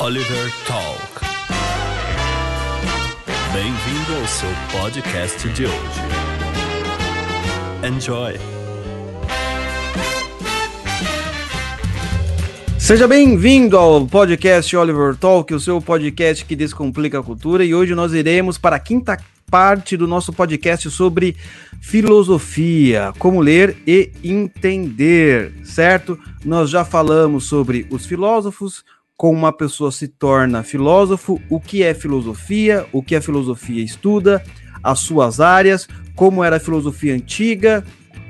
Oliver Talk. Bem-vindo ao seu podcast de hoje. Enjoy! Seja bem-vindo ao podcast Oliver Talk, o seu podcast que descomplica a cultura. E hoje nós iremos para a quinta parte do nosso podcast sobre filosofia, como ler e entender, certo? Nós já falamos sobre os filósofos, como uma pessoa se torna filósofo, o que é filosofia, o que a filosofia estuda, as suas áreas, como era a filosofia antiga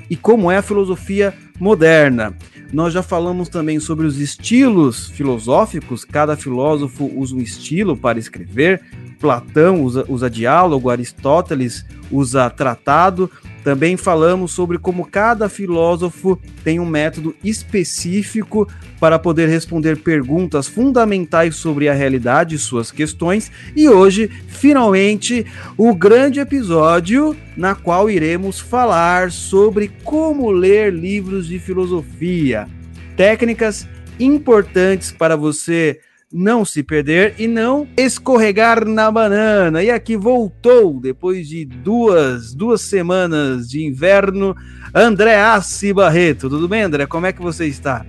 e como é a filosofia moderna. Nós já falamos também sobre os estilos filosóficos, cada filósofo usa um estilo para escrever. Platão usa, usa diálogo, Aristóteles usa tratado. Também falamos sobre como cada filósofo tem um método específico para poder responder perguntas fundamentais sobre a realidade e suas questões. E hoje, finalmente, o grande episódio na qual iremos falar sobre como ler livros de filosofia. Técnicas importantes para você não se perder e não escorregar na banana. E aqui voltou, depois de duas, duas semanas de inverno, André Assi Barreto. Tudo bem, André? Como é que você está?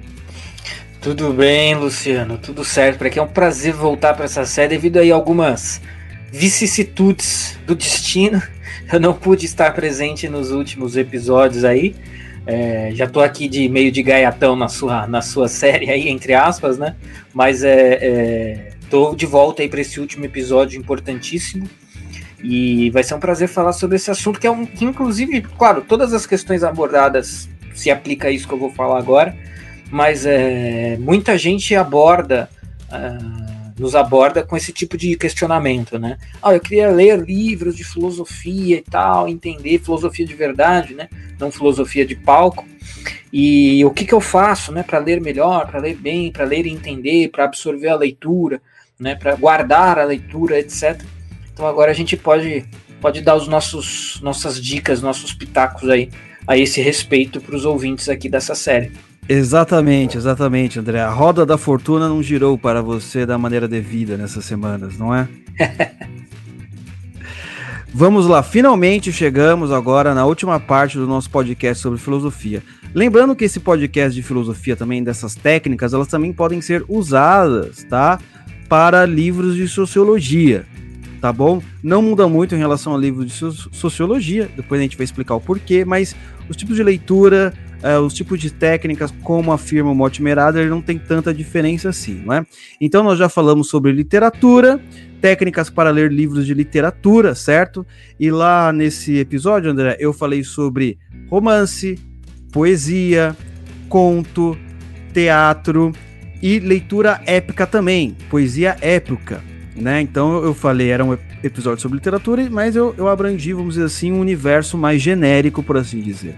Tudo bem, Luciano, tudo certo. Para que é um prazer voltar para essa série devido aí a algumas vicissitudes do destino. Eu não pude estar presente nos últimos episódios aí. É, já tô aqui de meio de gaiatão na sua, na sua série aí, entre aspas, né? Mas é, é de volta aí para esse último episódio importantíssimo. E vai ser um prazer falar sobre esse assunto, que é um que, inclusive, claro, todas as questões abordadas se aplica a isso que eu vou falar agora, mas é, muita gente aborda. Uh, nos aborda com esse tipo de questionamento, né? Ah, eu queria ler livros de filosofia e tal, entender filosofia de verdade, né? Não filosofia de palco. E o que, que eu faço, né, para ler melhor, para ler bem, para ler e entender, para absorver a leitura, né, para guardar a leitura, etc. Então agora a gente pode pode dar os nossos nossas dicas, nossos pitacos aí a esse respeito para os ouvintes aqui dessa série. Exatamente, exatamente, André. A roda da fortuna não girou para você da maneira devida nessas semanas, não é? Vamos lá, finalmente chegamos agora na última parte do nosso podcast sobre filosofia. Lembrando que esse podcast de filosofia também, dessas técnicas, elas também podem ser usadas, tá? Para livros de sociologia, tá bom? Não muda muito em relação a livros de sociologia, depois a gente vai explicar o porquê, mas os tipos de leitura, uh, os tipos de técnicas, como afirma o Mortimer Adler, não tem tanta diferença assim, não é? Então nós já falamos sobre literatura, técnicas para ler livros de literatura, certo? E lá nesse episódio, André, eu falei sobre romance, poesia, conto, teatro e leitura épica também, poesia épica, né? Então eu falei, era um episódio sobre literatura, mas eu, eu abrangi, vamos dizer assim, um universo mais genérico, por assim dizer.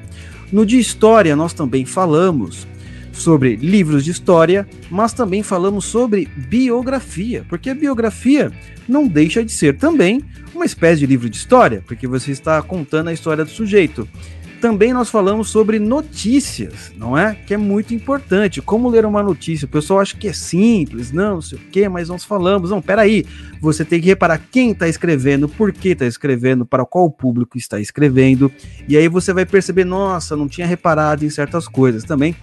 No de história, nós também falamos sobre livros de história, mas também falamos sobre biografia, porque a biografia não deixa de ser também uma espécie de livro de história, porque você está contando a história do sujeito. Também nós falamos sobre notícias, não é? Que é muito importante. Como ler uma notícia? O pessoal acha que é simples, não, não sei o quê, mas nós falamos. Não, peraí. Você tem que reparar quem está escrevendo, por que está escrevendo, para qual público está escrevendo. E aí você vai perceber, nossa, não tinha reparado em certas coisas também.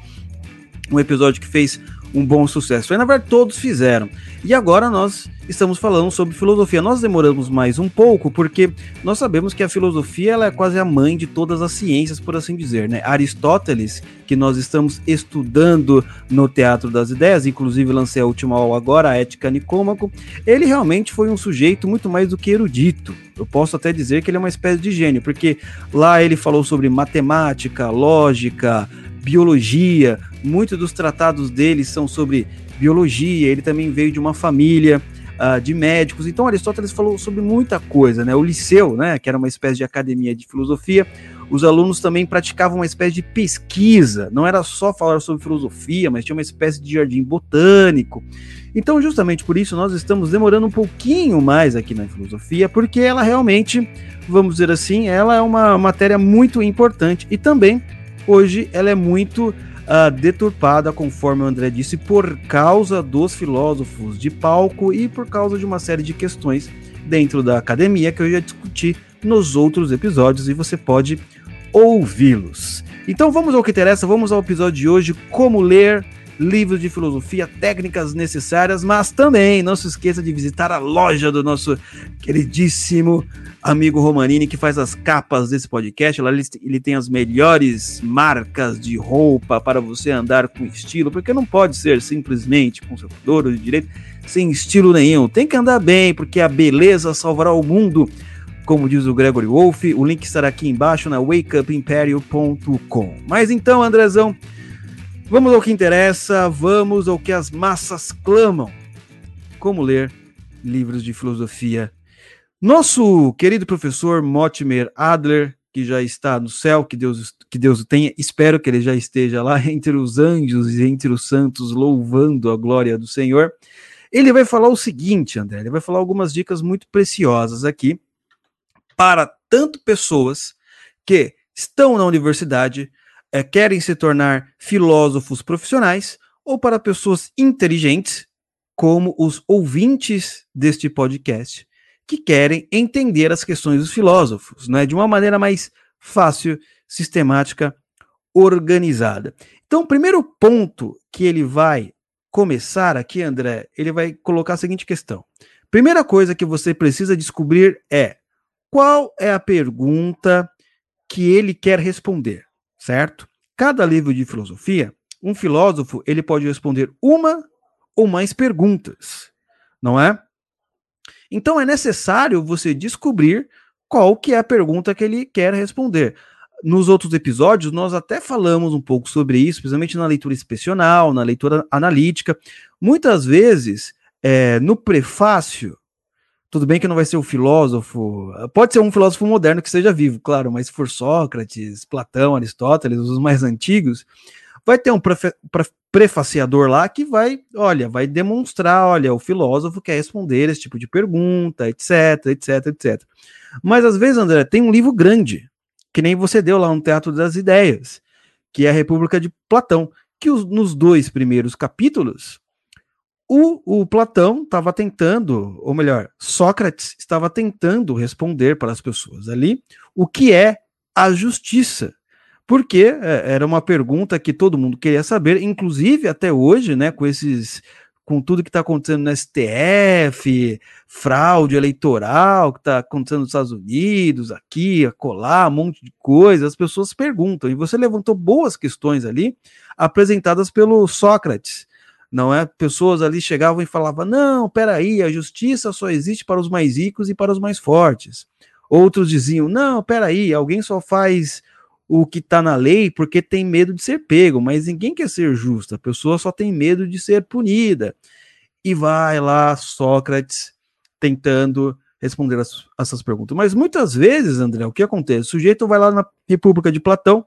Um episódio que fez um bom sucesso. E na verdade todos fizeram. E agora nós estamos falando sobre filosofia. Nós demoramos mais um pouco porque nós sabemos que a filosofia ela é quase a mãe de todas as ciências, por assim dizer, né? Aristóteles, que nós estamos estudando no Teatro das Ideias, inclusive lancei a última aula agora, a Ética Nicômaco, ele realmente foi um sujeito muito mais do que erudito. Eu posso até dizer que ele é uma espécie de gênio, porque lá ele falou sobre matemática, lógica, biologia. Muitos dos tratados dele são sobre biologia. Ele também veio de uma família uh, de médicos. Então Aristóteles falou sobre muita coisa, né? O liceu, né, que era uma espécie de academia de filosofia, os alunos também praticavam uma espécie de pesquisa. Não era só falar sobre filosofia, mas tinha uma espécie de jardim botânico. Então, justamente por isso, nós estamos demorando um pouquinho mais aqui na filosofia, porque ela realmente, vamos dizer assim, ela é uma matéria muito importante e também hoje ela é muito uh, deturpada, conforme o André disse, por causa dos filósofos de palco e por causa de uma série de questões dentro da academia que eu já discuti nos outros episódios e você pode ouvi-los. Então vamos ao que interessa, vamos ao episódio de hoje, como ler livros de filosofia, técnicas necessárias, mas também não se esqueça de visitar a loja do nosso queridíssimo amigo Romanini, que faz as capas desse podcast. Lá ele, tem as melhores marcas de roupa para você andar com estilo, porque não pode ser simplesmente conservador de direito sem estilo nenhum. Tem que andar bem, porque a beleza salvará o mundo como diz o Gregory Wolf. O link estará aqui embaixo na wakeupimperio.com. Mas então, Andrezão, Vamos ao que interessa, vamos ao que as massas clamam. Como ler livros de filosofia. Nosso querido professor Mortimer Adler, que já está no céu, que Deus, que Deus o tenha, espero que ele já esteja lá entre os anjos e entre os santos, louvando a glória do Senhor. Ele vai falar o seguinte, André, ele vai falar algumas dicas muito preciosas aqui para tanto pessoas que estão na universidade, é, querem se tornar filósofos profissionais ou para pessoas inteligentes, como os ouvintes deste podcast, que querem entender as questões dos filósofos, né, de uma maneira mais fácil, sistemática, organizada. Então, o primeiro ponto que ele vai começar aqui, André, ele vai colocar a seguinte questão. Primeira coisa que você precisa descobrir é qual é a pergunta que ele quer responder certo? Cada livro de filosofia, um filósofo ele pode responder uma ou mais perguntas, não é? Então é necessário você descobrir qual que é a pergunta que ele quer responder. Nos outros episódios, nós até falamos um pouco sobre isso, principalmente na leitura excepcional, na leitura analítica. Muitas vezes, é, no prefácio, tudo bem que não vai ser o filósofo, pode ser um filósofo moderno que esteja vivo, claro, mas se for Sócrates, Platão, Aristóteles, os mais antigos, vai ter um prefaciador lá que vai, olha, vai demonstrar, olha, o filósofo quer responder esse tipo de pergunta, etc, etc, etc. Mas às vezes, André, tem um livro grande, que nem você deu lá no Teatro das Ideias, que é a República de Platão, que os, nos dois primeiros capítulos o, o Platão estava tentando, ou melhor, Sócrates estava tentando responder para as pessoas ali o que é a justiça. Porque é, era uma pergunta que todo mundo queria saber, inclusive até hoje, né, com esses com tudo que está acontecendo no STF, fraude eleitoral que está acontecendo nos Estados Unidos, aqui, acolá, um monte de coisa, as pessoas perguntam. E você levantou boas questões ali, apresentadas pelo Sócrates não é? Pessoas ali chegavam e falavam: não, peraí, a justiça só existe para os mais ricos e para os mais fortes. Outros diziam: não, peraí, alguém só faz o que está na lei porque tem medo de ser pego, mas ninguém quer ser justo, a pessoa só tem medo de ser punida. E vai lá Sócrates tentando responder as, essas perguntas. Mas muitas vezes, André, o que acontece? O sujeito vai lá na República de Platão,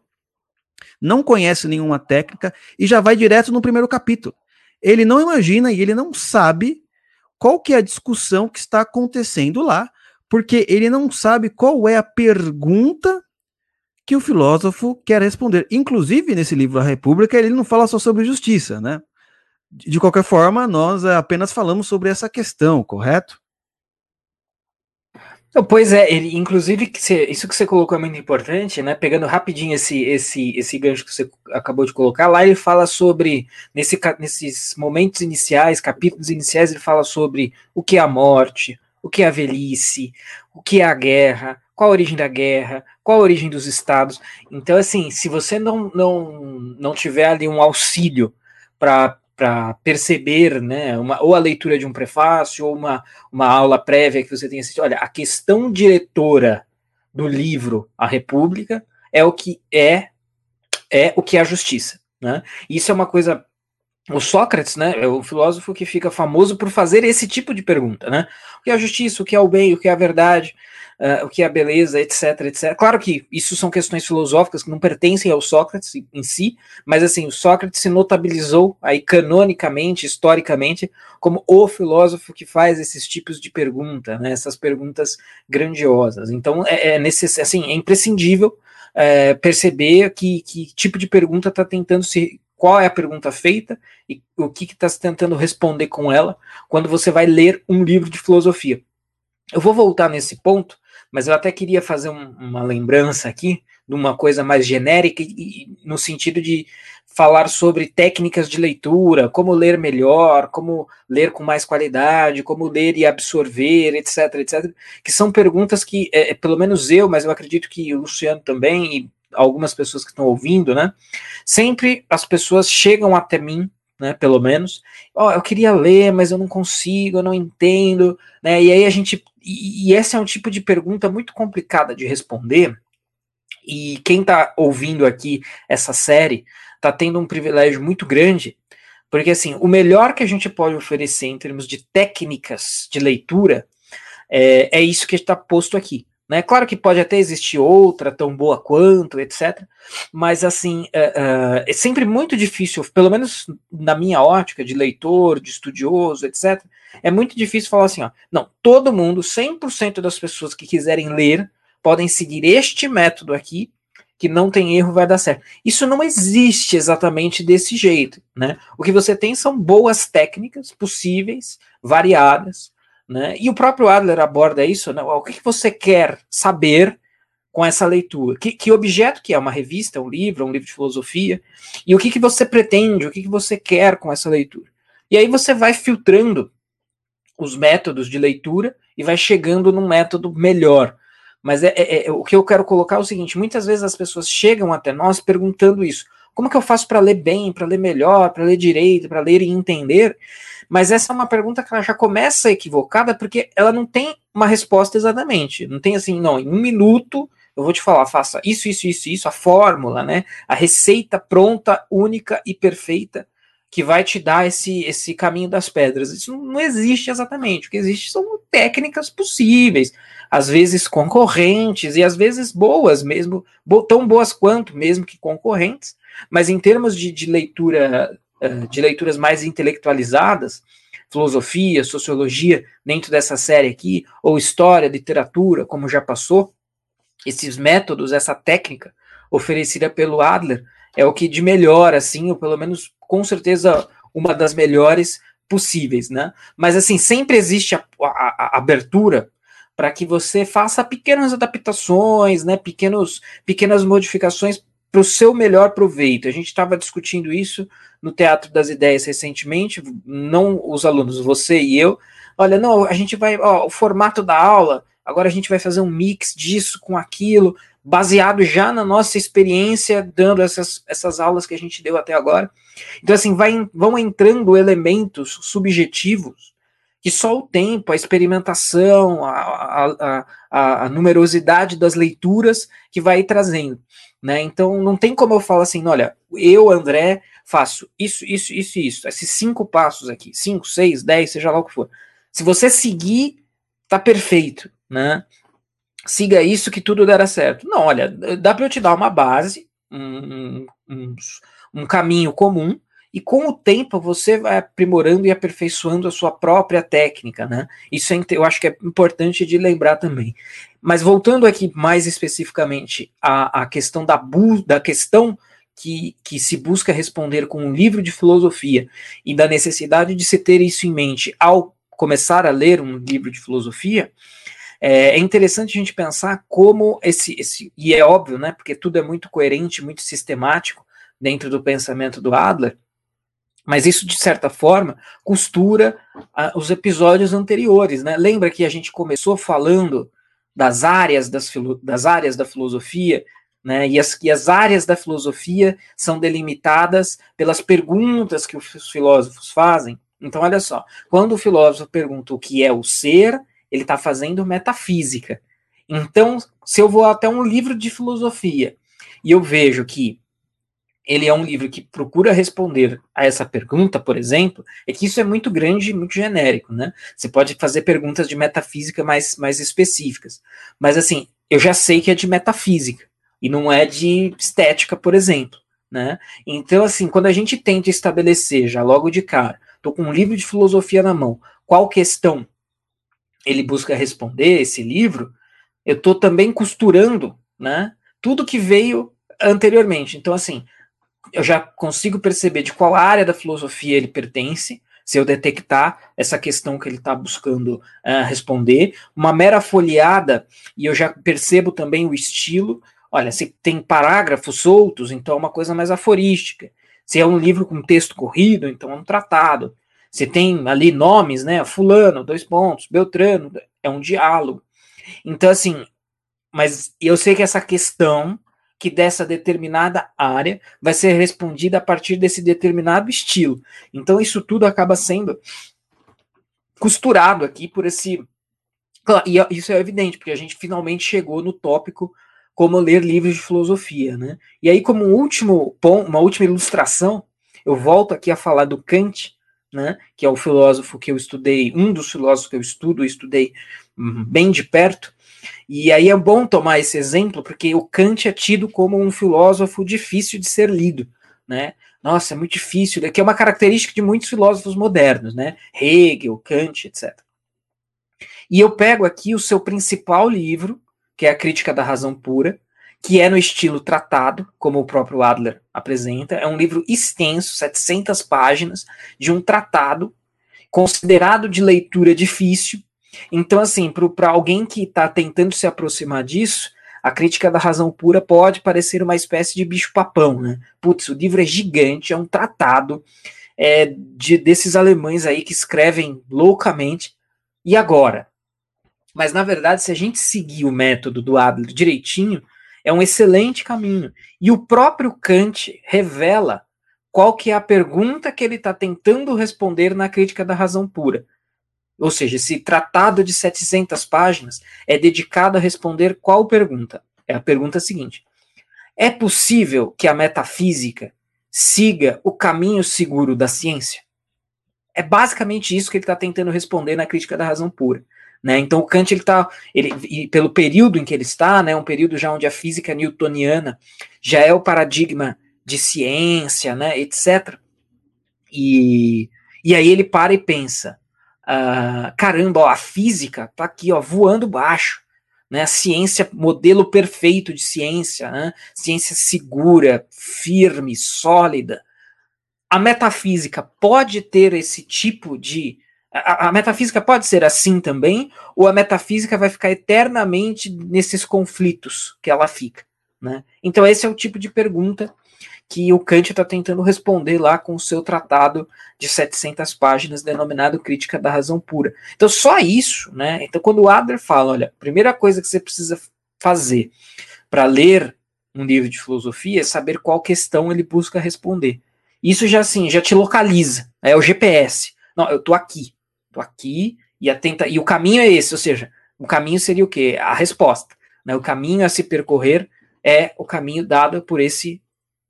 não conhece nenhuma técnica e já vai direto no primeiro capítulo ele não imagina e ele não sabe qual que é a discussão que está acontecendo lá, porque ele não sabe qual é a pergunta que o filósofo quer responder. Inclusive, nesse livro A República, ele não fala só sobre justiça, né? De qualquer forma, nós apenas falamos sobre essa questão, correto? Pois é, ele, inclusive, que você, isso que você colocou é muito importante, né? Pegando rapidinho esse, esse, esse gancho que você acabou de colocar, lá ele fala sobre, nesse, nesses momentos iniciais, capítulos iniciais, ele fala sobre o que é a morte, o que é a velhice, o que é a guerra, qual a origem da guerra, qual a origem dos estados. Então, assim, se você não, não, não tiver ali um auxílio para para perceber, né, uma, ou a leitura de um prefácio, ou uma, uma aula prévia que você tenha assistido. Olha, a questão diretora do livro A República é o que é é o que é a justiça, né? Isso é uma coisa o Sócrates, né, é o filósofo que fica famoso por fazer esse tipo de pergunta, né? O que é a justiça, o que é o bem, o que é a verdade, uh, o que é a beleza, etc, etc. Claro que isso são questões filosóficas que não pertencem ao Sócrates em si, mas assim, o Sócrates se notabilizou aí canonicamente, historicamente, como o filósofo que faz esses tipos de pergunta, né? Essas perguntas grandiosas. Então, é, é assim, é imprescindível é, perceber que, que tipo de pergunta está tentando se qual é a pergunta feita e o que está tentando responder com ela quando você vai ler um livro de filosofia. Eu vou voltar nesse ponto, mas eu até queria fazer um, uma lembrança aqui de uma coisa mais genérica, e, no sentido de falar sobre técnicas de leitura, como ler melhor, como ler com mais qualidade, como ler e absorver, etc, etc, que são perguntas que, é, é, pelo menos eu, mas eu acredito que o Luciano também e algumas pessoas que estão ouvindo, né, sempre as pessoas chegam até mim, né, pelo menos, ó, oh, eu queria ler, mas eu não consigo, eu não entendo, né, e aí a gente, e, e esse é um tipo de pergunta muito complicada de responder, e quem está ouvindo aqui essa série está tendo um privilégio muito grande, porque assim, o melhor que a gente pode oferecer em termos de técnicas de leitura é, é isso que está posto aqui. Né? Claro que pode até existir outra tão boa quanto, etc. Mas assim, é, é, sempre muito difícil, pelo menos na minha ótica de leitor, de estudioso, etc. É muito difícil falar assim, ó, não, todo mundo, 100% das pessoas que quiserem ler, podem seguir este método aqui, que não tem erro, vai dar certo. Isso não existe exatamente desse jeito, né? O que você tem são boas técnicas possíveis, variadas, né? E o próprio Adler aborda isso, né? O que, que você quer saber com essa leitura? Que, que, objeto que é? Uma revista, um livro, um livro de filosofia? E o que, que você pretende, o que, que você quer com essa leitura? E aí você vai filtrando os métodos de leitura e vai chegando num método melhor. Mas é, é, é, o que eu quero colocar é o seguinte: muitas vezes as pessoas chegam até nós perguntando isso. Como que eu faço para ler bem, para ler melhor, para ler direito, para ler e entender? Mas essa é uma pergunta que ela já começa equivocada porque ela não tem uma resposta exatamente. Não tem assim, não, em um minuto eu vou te falar, faça isso, isso, isso, isso, a fórmula, né? A receita pronta, única e perfeita que vai te dar esse, esse caminho das pedras. Isso não existe exatamente. O que existe são técnicas possíveis, às vezes concorrentes e às vezes boas mesmo, tão boas quanto mesmo que concorrentes, mas em termos de, de leitura, de leituras mais intelectualizadas, filosofia, sociologia, dentro dessa série aqui, ou história, literatura, como já passou, esses métodos, essa técnica oferecida pelo Adler, é o que de melhor, assim, ou pelo menos com certeza uma das melhores possíveis, né? Mas assim, sempre existe a, a, a abertura para que você faça pequenas adaptações, né, pequenos, pequenas modificações para o seu melhor proveito. A gente estava discutindo isso no Teatro das Ideias recentemente, não os alunos, você e eu. Olha, não, a gente vai, ó, o formato da aula, agora a gente vai fazer um mix disso com aquilo, baseado já na nossa experiência dando essas, essas aulas que a gente deu até agora. Então, assim, vai, vão entrando elementos subjetivos que só o tempo, a experimentação, a, a, a, numerosidade das leituras que vai trazendo. Né? Então não tem como eu falar assim, olha, eu, André, faço isso, isso, isso e isso, esses cinco passos aqui, cinco, seis, dez, seja lá o que for. Se você seguir, tá perfeito, né? Siga isso que tudo dará certo. Não, olha, dá para eu te dar uma base, um, um, um caminho comum, e com o tempo você vai aprimorando e aperfeiçoando a sua própria técnica, né? Isso é, eu acho que é importante de lembrar também. Mas voltando aqui mais especificamente à, à questão da, da questão que, que se busca responder com um livro de filosofia e da necessidade de se ter isso em mente ao começar a ler um livro de filosofia, é, é interessante a gente pensar como esse, esse, e é óbvio, né, porque tudo é muito coerente, muito sistemático dentro do pensamento do Adler, mas isso, de certa forma, costura uh, os episódios anteriores. Né? Lembra que a gente começou falando das áreas, das, das áreas da filosofia, né? e, as, e as áreas da filosofia são delimitadas pelas perguntas que os filósofos fazem. Então, olha só, quando o filósofo pergunta o que é o ser, ele está fazendo metafísica. Então, se eu vou até um livro de filosofia e eu vejo que ele é um livro que procura responder a essa pergunta, por exemplo, é que isso é muito grande e muito genérico, né? Você pode fazer perguntas de metafísica mais, mais específicas. Mas, assim, eu já sei que é de metafísica e não é de estética, por exemplo, né? Então, assim, quando a gente tenta estabelecer já logo de cara, estou com um livro de filosofia na mão, qual questão ele busca responder, esse livro, eu estou também costurando, né? Tudo que veio anteriormente. Então, assim, eu já consigo perceber de qual área da filosofia ele pertence, se eu detectar essa questão que ele está buscando uh, responder. Uma mera folheada, e eu já percebo também o estilo. Olha, se tem parágrafos soltos, então é uma coisa mais aforística. Se é um livro com texto corrido, então é um tratado. Se tem ali nomes, né? Fulano, dois pontos, Beltrano, é um diálogo. Então, assim, mas eu sei que essa questão que dessa determinada área vai ser respondida a partir desse determinado estilo. Então isso tudo acaba sendo costurado aqui por esse. E isso é evidente, porque a gente finalmente chegou no tópico como ler livros de filosofia, né? E aí, como último ponto, uma última ilustração, eu volto aqui a falar do Kant, né? Que é o filósofo que eu estudei, um dos filósofos que eu estudo, eu estudei hum, bem de perto, e aí é bom tomar esse exemplo, porque o Kant é tido como um filósofo difícil de ser lido, né? Nossa, é muito difícil, que é uma característica de muitos filósofos modernos, né? Hegel, Kant, etc. E eu pego aqui o seu principal livro, que é a Crítica da Razão Pura, que é no estilo tratado, como o próprio Adler apresenta. É um livro extenso, 700 páginas, de um tratado considerado de leitura difícil, então, assim, para alguém que está tentando se aproximar disso, a crítica da razão pura pode parecer uma espécie de bicho-papão, né? Putz, o livro é gigante, é um tratado é, de, desses alemães aí que escrevem loucamente. E agora? Mas, na verdade, se a gente seguir o método do Adler direitinho, é um excelente caminho. E o próprio Kant revela qual que é a pergunta que ele está tentando responder na crítica da razão pura. Ou seja, esse tratado de 700 páginas é dedicado a responder qual pergunta? É a pergunta seguinte: É possível que a metafísica siga o caminho seguro da ciência? É basicamente isso que ele está tentando responder na crítica da razão pura. Né? Então o Kant ele está, ele, pelo período em que ele está, né, um período já onde a física newtoniana já é o paradigma de ciência, né, etc. E, e aí ele para e pensa: Uh, caramba, ó, a física tá aqui, ó, voando baixo. Né, ciência, modelo perfeito de ciência, né, ciência segura, firme, sólida. A metafísica pode ter esse tipo de. A, a, metafísica pode ser assim também, ou a metafísica vai ficar eternamente nesses conflitos que ela fica. Né? Então, esse é o tipo de pergunta que o Kant está tentando responder lá com o seu tratado de 700 páginas denominado Crítica da Razão Pura. Então, só isso, né? Então, quando o Adler fala, olha, a primeira coisa que você precisa fazer para ler um livro de filosofia é saber qual questão ele busca responder. Isso já assim, já te localiza, é o GPS. Não, eu tô aqui, tô aqui e atenta e o caminho é esse, ou seja, o caminho seria o quê? A resposta, né? O caminho a se percorrer é o caminho dado por esse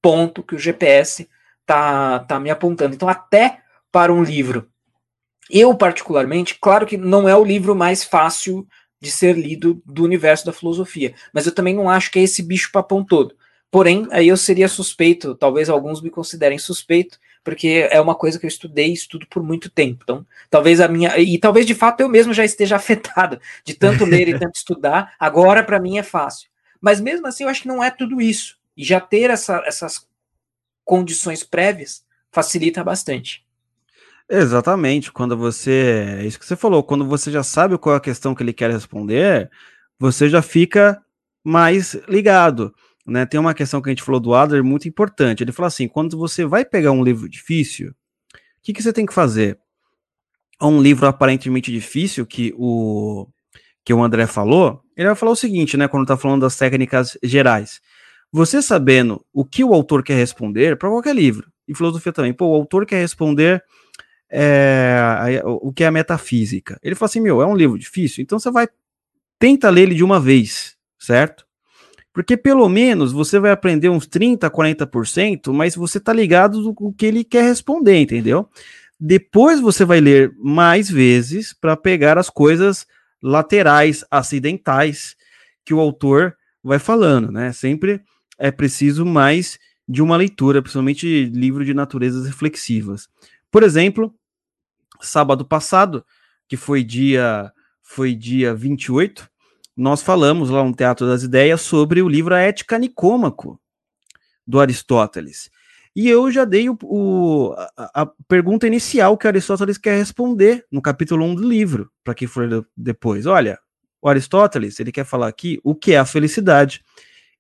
ponto que o GPS tá, tá me apontando. Então, até para um livro, eu particularmente, claro que não é o livro mais fácil de ser lido do universo da filosofia, mas eu também não acho que é esse bicho-papão todo. Porém, aí eu seria suspeito, talvez alguns me considerem suspeito, porque é uma coisa que eu estudei e estudo por muito tempo. Então, talvez a minha. E talvez de fato eu mesmo já esteja afetado de tanto ler e tanto estudar, agora para mim é fácil. Mas mesmo assim, eu acho que não é tudo isso. E já ter essa, essas condições prévias facilita bastante. Exatamente, quando você. É isso que você falou, quando você já sabe qual é a questão que ele quer responder, você já fica mais ligado. Né? Tem uma questão que a gente falou do Adler muito importante. Ele fala assim: quando você vai pegar um livro difícil, o que, que você tem que fazer? Um livro aparentemente difícil que o que o André falou, ele vai falar o seguinte, né? Quando está falando das técnicas gerais. Você sabendo o que o autor quer responder, para qualquer livro, e filosofia também, pô, o autor quer responder é, o que é a metafísica. Ele fala assim: meu, é um livro difícil, então você vai, tenta ler ele de uma vez, certo? Porque pelo menos você vai aprender uns 30, 40%, mas você tá ligado do que ele quer responder, entendeu? Depois você vai ler mais vezes para pegar as coisas laterais, acidentais que o autor vai falando, né? Sempre é preciso mais de uma leitura, principalmente livro de naturezas reflexivas. Por exemplo, sábado passado, que foi dia foi dia 28, nós falamos lá no Teatro das Ideias sobre o livro A Ética Nicômaco, do Aristóteles. E eu já dei o, o a, a, pergunta inicial que Aristóteles quer responder no capítulo 1 do livro, para quem for depois. Olha, o Aristóteles, ele quer falar aqui o que é a felicidade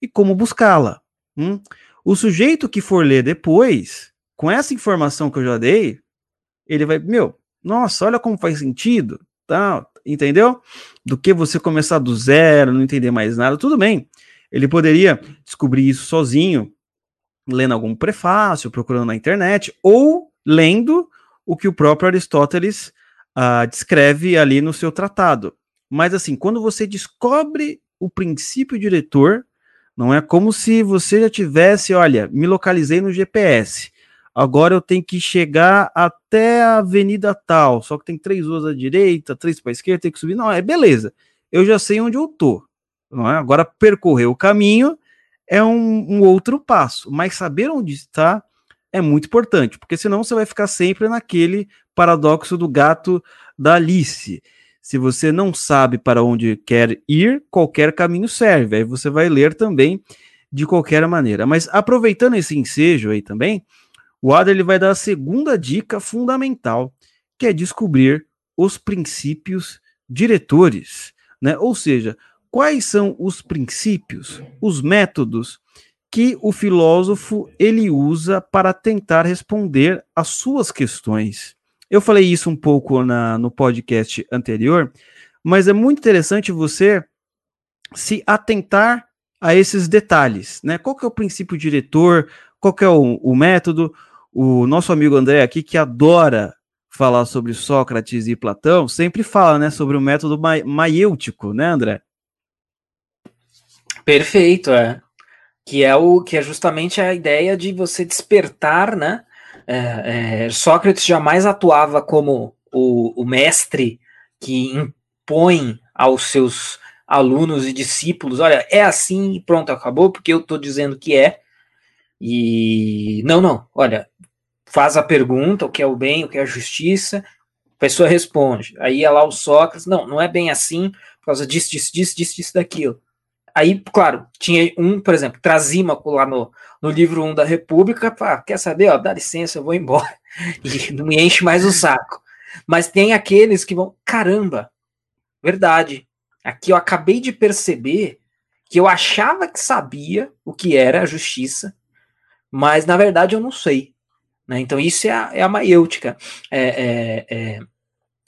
e como buscá-la. Hum? O sujeito que for ler depois, com essa informação que eu já dei, ele vai, meu, nossa, olha como faz sentido, tá? Entendeu? Do que você começar do zero, não entender mais nada, tudo bem. Ele poderia descobrir isso sozinho, lendo algum prefácio, procurando na internet, ou lendo o que o próprio Aristóteles uh, descreve ali no seu tratado. Mas assim, quando você descobre o princípio diretor, não é como se você já tivesse, olha, me localizei no GPS. Agora eu tenho que chegar até a avenida tal, só que tem três ruas à direita, três para a esquerda, tem que subir. Não, é beleza. Eu já sei onde eu tô. Não é? Agora percorrer o caminho é um, um outro passo, mas saber onde está é muito importante, porque senão você vai ficar sempre naquele paradoxo do gato da Alice. Se você não sabe para onde quer ir, qualquer caminho serve. Aí você vai ler também de qualquer maneira. Mas aproveitando esse ensejo aí também, o Adler ele vai dar a segunda dica fundamental, que é descobrir os princípios diretores, né? Ou seja, quais são os princípios, os métodos que o filósofo ele usa para tentar responder às suas questões. Eu falei isso um pouco na, no podcast anterior, mas é muito interessante você se atentar a esses detalhes, né? Qual que é o princípio diretor? Qual que é o, o método? O nosso amigo André aqui, que adora falar sobre Sócrates e Platão, sempre fala, né, sobre o método ma maiêutico, né, André? Perfeito, é. Que é o que é justamente a ideia de você despertar, né, é, é, Sócrates jamais atuava como o, o, mestre que impõe aos seus alunos e discípulos: olha, é assim e pronto, acabou, porque eu estou dizendo que é. E não, não, olha, faz a pergunta: o que é o bem, o que é a justiça, a pessoa responde. Aí ia lá o Sócrates: não, não é bem assim, por causa disso, disso, disso, disso, disso daquilo. Aí, claro, tinha um, por exemplo, Trasímaco lá no, no livro 1 da República, pá, quer saber, ó, dá licença, eu vou embora. E não me enche mais o saco. Mas tem aqueles que vão, caramba, verdade. Aqui eu acabei de perceber que eu achava que sabia o que era a justiça, mas na verdade eu não sei. Né? Então isso é a, é a maiêutica. É, é, é...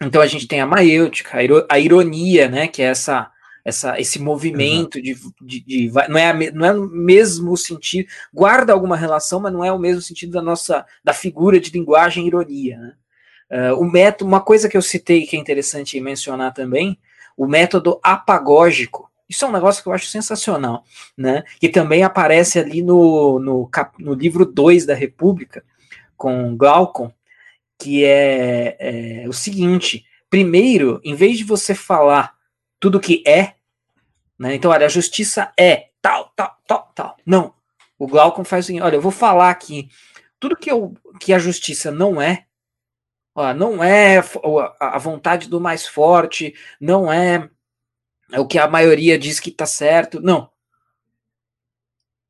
Então a gente tem a maiêutica, a ironia, né, que é essa essa, esse movimento de, de, de, não é a, não é o mesmo sentido, guarda alguma relação, mas não é o mesmo sentido da nossa da figura de linguagem ironia. Né? Uh, o método, uma coisa que eu citei que é interessante mencionar também, o método apagógico. Isso é um negócio que eu acho sensacional, né? Que também aparece ali no, no, cap, no livro 2 da República, com Glaucon, que é, é o seguinte: primeiro, em vez de você falar tudo que é, né? Então, olha, a justiça é tal, tal, tal, tal. Não. O Glaucon faz assim, olha, eu vou falar aqui tudo que, eu, que a justiça não é, ó, não é a vontade do mais forte, não é, é o que a maioria diz que está certo, não.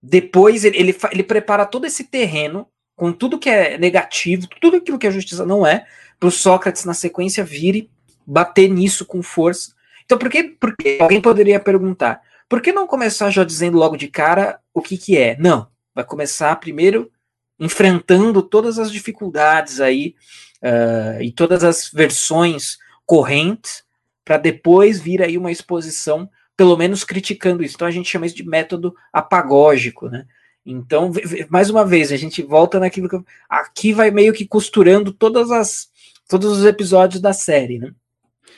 Depois ele, ele, ele prepara todo esse terreno com tudo que é negativo, tudo aquilo que a justiça não é, para o Sócrates na sequência vir e bater nisso com força então, por que, por que alguém poderia perguntar? Por que não começar já dizendo logo de cara o que, que é? Não, vai começar primeiro enfrentando todas as dificuldades aí uh, e todas as versões correntes para depois vir aí uma exposição, pelo menos criticando isso. Então a gente chama isso de método apagógico, né? Então, mais uma vez, a gente volta naquilo que aqui vai meio que costurando todas as todos os episódios da série, né?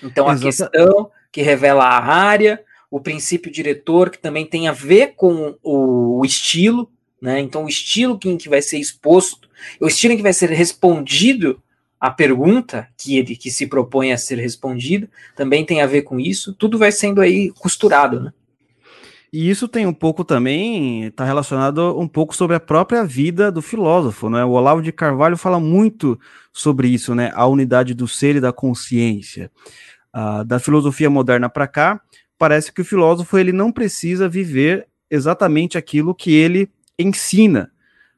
Então a questão que revela a área, o princípio diretor, que também tem a ver com o, estilo, né? Então, o estilo que, que vai ser exposto, o estilo em que vai ser respondido a pergunta que ele que se propõe a ser respondida, também tem a ver com isso. Tudo vai sendo aí costurado, né? E isso tem um pouco também, está relacionado um pouco sobre a própria vida do filósofo, né? O Olavo de Carvalho fala muito sobre isso, né? A unidade do ser e da consciência uh, da filosofia moderna para cá, parece que o filósofo ele não precisa viver exatamente aquilo que ele ensina,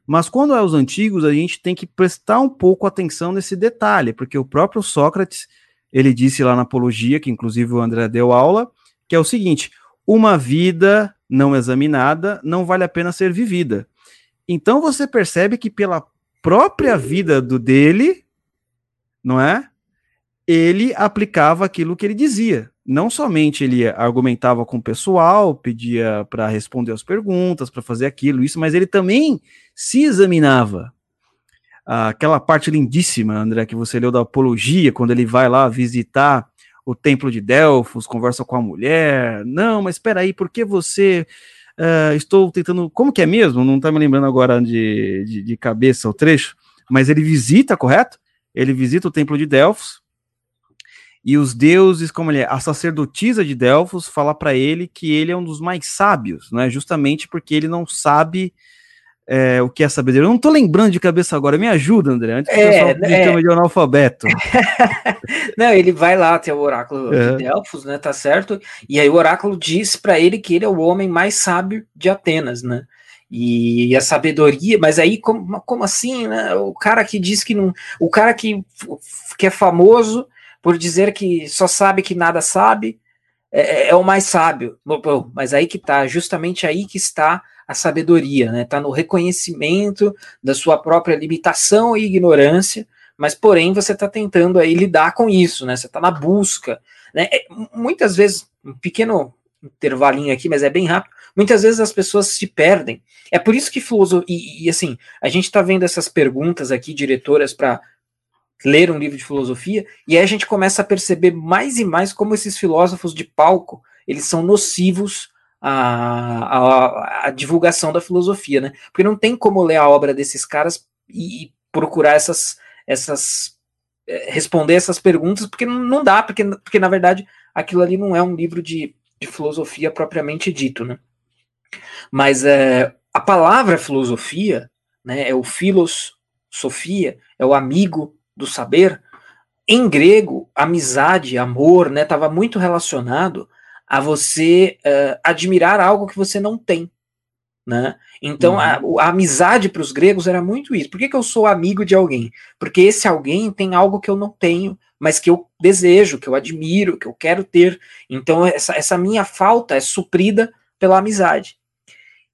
Mas quando é os antigos, a gente tem que prestar um pouco atenção nesse detalhe, porque o próprio Sócrates, ele disse lá na Apologia, que inclusive o André deu aula, que é o seguinte: uma vida não examinada não vale a pena ser vivida. Então você percebe que pela própria vida do dele, não é? Ele aplicava aquilo que ele dizia. Não somente ele argumentava com o pessoal, pedia para responder as perguntas, para fazer aquilo, isso, mas ele também se examinava. Aquela parte lindíssima, André, que você leu da Apologia, quando ele vai lá visitar o templo de Delfos, conversa com a mulher. Não, mas espera aí, por que você Uh, estou tentando. Como que é mesmo? Não está me lembrando agora de, de, de, cabeça o trecho, mas ele visita, correto? Ele visita o templo de Delfos e os deuses, como ele é, a sacerdotisa de Delfos, fala para ele que ele é um dos mais sábios, né? Justamente porque ele não sabe é, o que é sabedoria. Eu não tô lembrando de cabeça agora, me ajuda, André, antes que é, o pessoal é... chama de analfabeto. não, ele vai lá até o oráculo é. de Delfos, né, tá certo? E aí o oráculo diz para ele que ele é o homem mais sábio de Atenas, né? E a sabedoria, mas aí como, como assim, né? O cara que diz que não, o cara que, que é famoso por dizer que só sabe que nada sabe, é, é, é o mais sábio. Mas aí que tá, justamente aí que está a sabedoria, né? Está no reconhecimento da sua própria limitação e ignorância, mas porém você está tentando aí lidar com isso, né? Você está na busca, né? É, muitas vezes, um pequeno intervalinho aqui, mas é bem rápido. Muitas vezes as pessoas se perdem. É por isso que filosofia e, e assim a gente está vendo essas perguntas aqui diretoras para ler um livro de filosofia e aí a gente começa a perceber mais e mais como esses filósofos de palco eles são nocivos a, a, a, divulgação da filosofia, né? Porque não tem como ler a obra desses caras e, e procurar essas, essas é, responder essas perguntas, porque não dá, porque, porque na verdade aquilo ali não é um livro de, de filosofia propriamente dito, né? Mas é, a palavra filosofia, né, é o filos, sofia, é o amigo do saber. Em grego, amizade, amor, né, estava muito relacionado a você uh, admirar algo que você não tem. Né? Então, uhum. a, a, amizade para os gregos era muito isso. Por que, que eu sou amigo de alguém? Porque esse alguém tem algo que eu não tenho, mas que eu desejo, que eu admiro, que eu quero ter. Então, essa, essa minha falta é suprida pela amizade.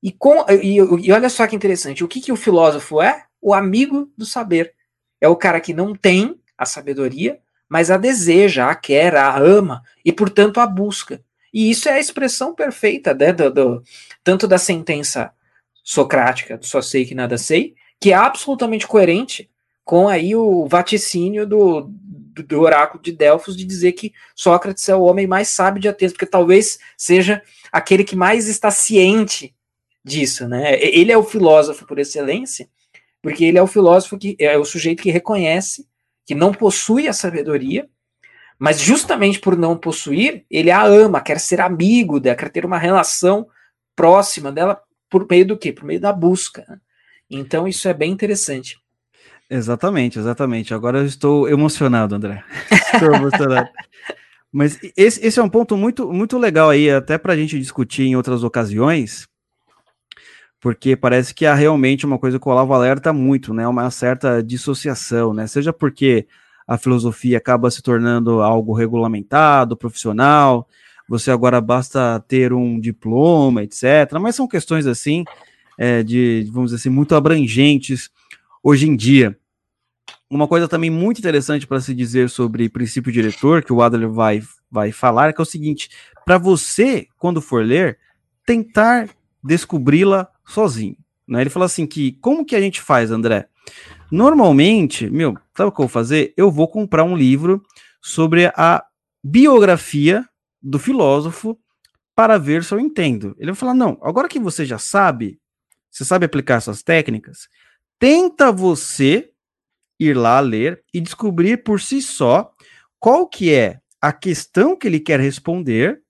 E, com, e, e olha só que interessante: o que, que o filósofo é? O amigo do saber. É o cara que não tem a sabedoria, mas a deseja, a quer, a ama e, portanto, a busca. E isso é a expressão perfeita né, do, do, tanto da sentença socrática, do só sei que nada sei, que é absolutamente coerente com aí o vaticínio do, do, do, oráculo de Delfos de dizer que Sócrates é o homem mais sábio de Atenas, porque talvez seja aquele que mais está ciente disso, né? Ele é o filósofo por excelência, porque ele é o filósofo que é o sujeito que reconhece que não possui a sabedoria mas justamente por não possuir, ele a ama, quer ser amigo dela, quer ter uma relação próxima dela por meio do quê? Por meio da busca. Né? Então isso é bem interessante. Exatamente, exatamente. Agora eu estou emocionado, André. estou emocionado. Mas esse, esse, é um ponto muito, muito legal aí, até para a gente discutir em outras ocasiões, porque parece que há realmente uma coisa que o Olavo alerta muito, né? Uma certa dissociação, né? Seja porque a filosofia acaba se tornando algo regulamentado, profissional. Você agora basta ter um diploma, etc. Mas são questões assim, é, de, vamos dizer assim, muito abrangentes hoje em dia. Uma coisa também muito interessante para se dizer sobre princípio diretor, que o Adler vai, vai falar, que é o seguinte: para você, quando for ler, tentar descobri-la sozinho. Né? Ele fala assim que como que a gente faz, André? Normalmente, meu, sabe o que eu vou fazer? Eu vou comprar um livro sobre a biografia do filósofo para ver se eu entendo. Ele vai falar: não, agora que você já sabe, você sabe aplicar essas técnicas, tenta você ir lá ler e descobrir por si só qual que é a questão que ele quer responder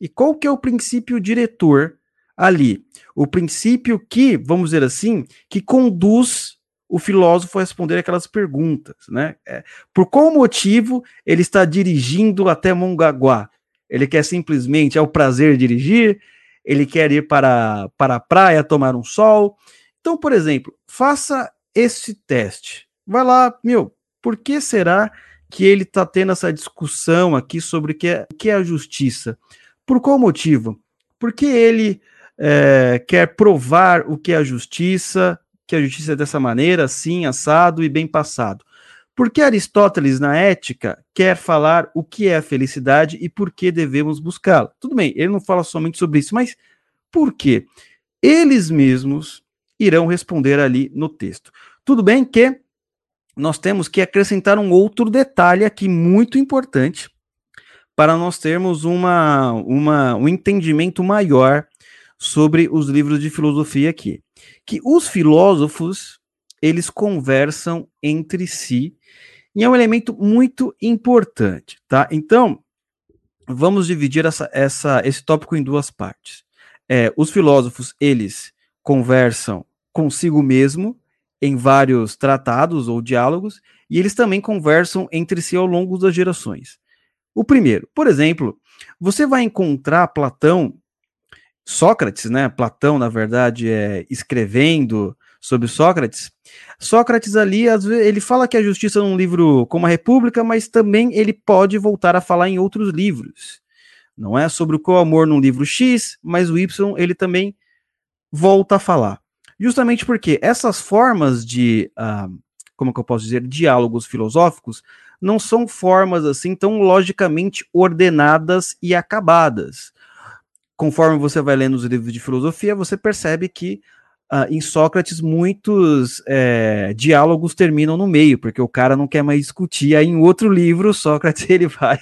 e qual que é o princípio diretor ali. O princípio que, vamos dizer assim, que conduz o filósofo responder aquelas perguntas, né? É, por qual motivo ele está dirigindo até Mongaguá? Ele quer simplesmente, é o prazer dirigir, ele quer ir para, para a praia tomar um sol. Então, por exemplo, faça esse teste. Vai lá, meu, por que será que ele está tendo essa discussão aqui sobre o que é, que é a justiça? Por qual motivo? Porque ele é, quer provar o que é a justiça, que a justiça é dessa maneira, assim, assado e bem passado. Porque Aristóteles, na ética, quer falar o que é a felicidade e por que devemos buscá-la. Tudo bem, ele não fala somente sobre isso, mas por quê? Eles mesmos irão responder ali no texto. Tudo bem que nós temos que acrescentar um outro detalhe aqui muito importante para nós termos uma, uma, um entendimento maior sobre os livros de filosofia aqui. Que os filósofos, eles conversam entre si e é um elemento muito importante, tá? Então, vamos dividir essa, essa, esse tópico em duas partes. É, os filósofos, eles conversam consigo mesmo em vários tratados ou diálogos, e eles também conversam entre si ao longo das gerações. O primeiro, por exemplo, você vai encontrar Platão, Sócrates, né? Platão, na verdade, é escrevendo sobre Sócrates. Sócrates ali, vezes, ele fala que a justiça é um livro como a República, mas também ele pode voltar a falar em outros livros. Não é sobre o que o amor num livro X, mas o Y ele também volta a falar. Justamente porque essas formas de, uh, como que eu posso dizer, diálogos filosóficos, não são formas assim tão logicamente ordenadas e acabadas. Conforme você vai lendo os livros de filosofia, você percebe que uh, em Sócrates muitos é, diálogos terminam no meio, porque o cara não quer mais discutir. Aí em outro livro, Sócrates ele vai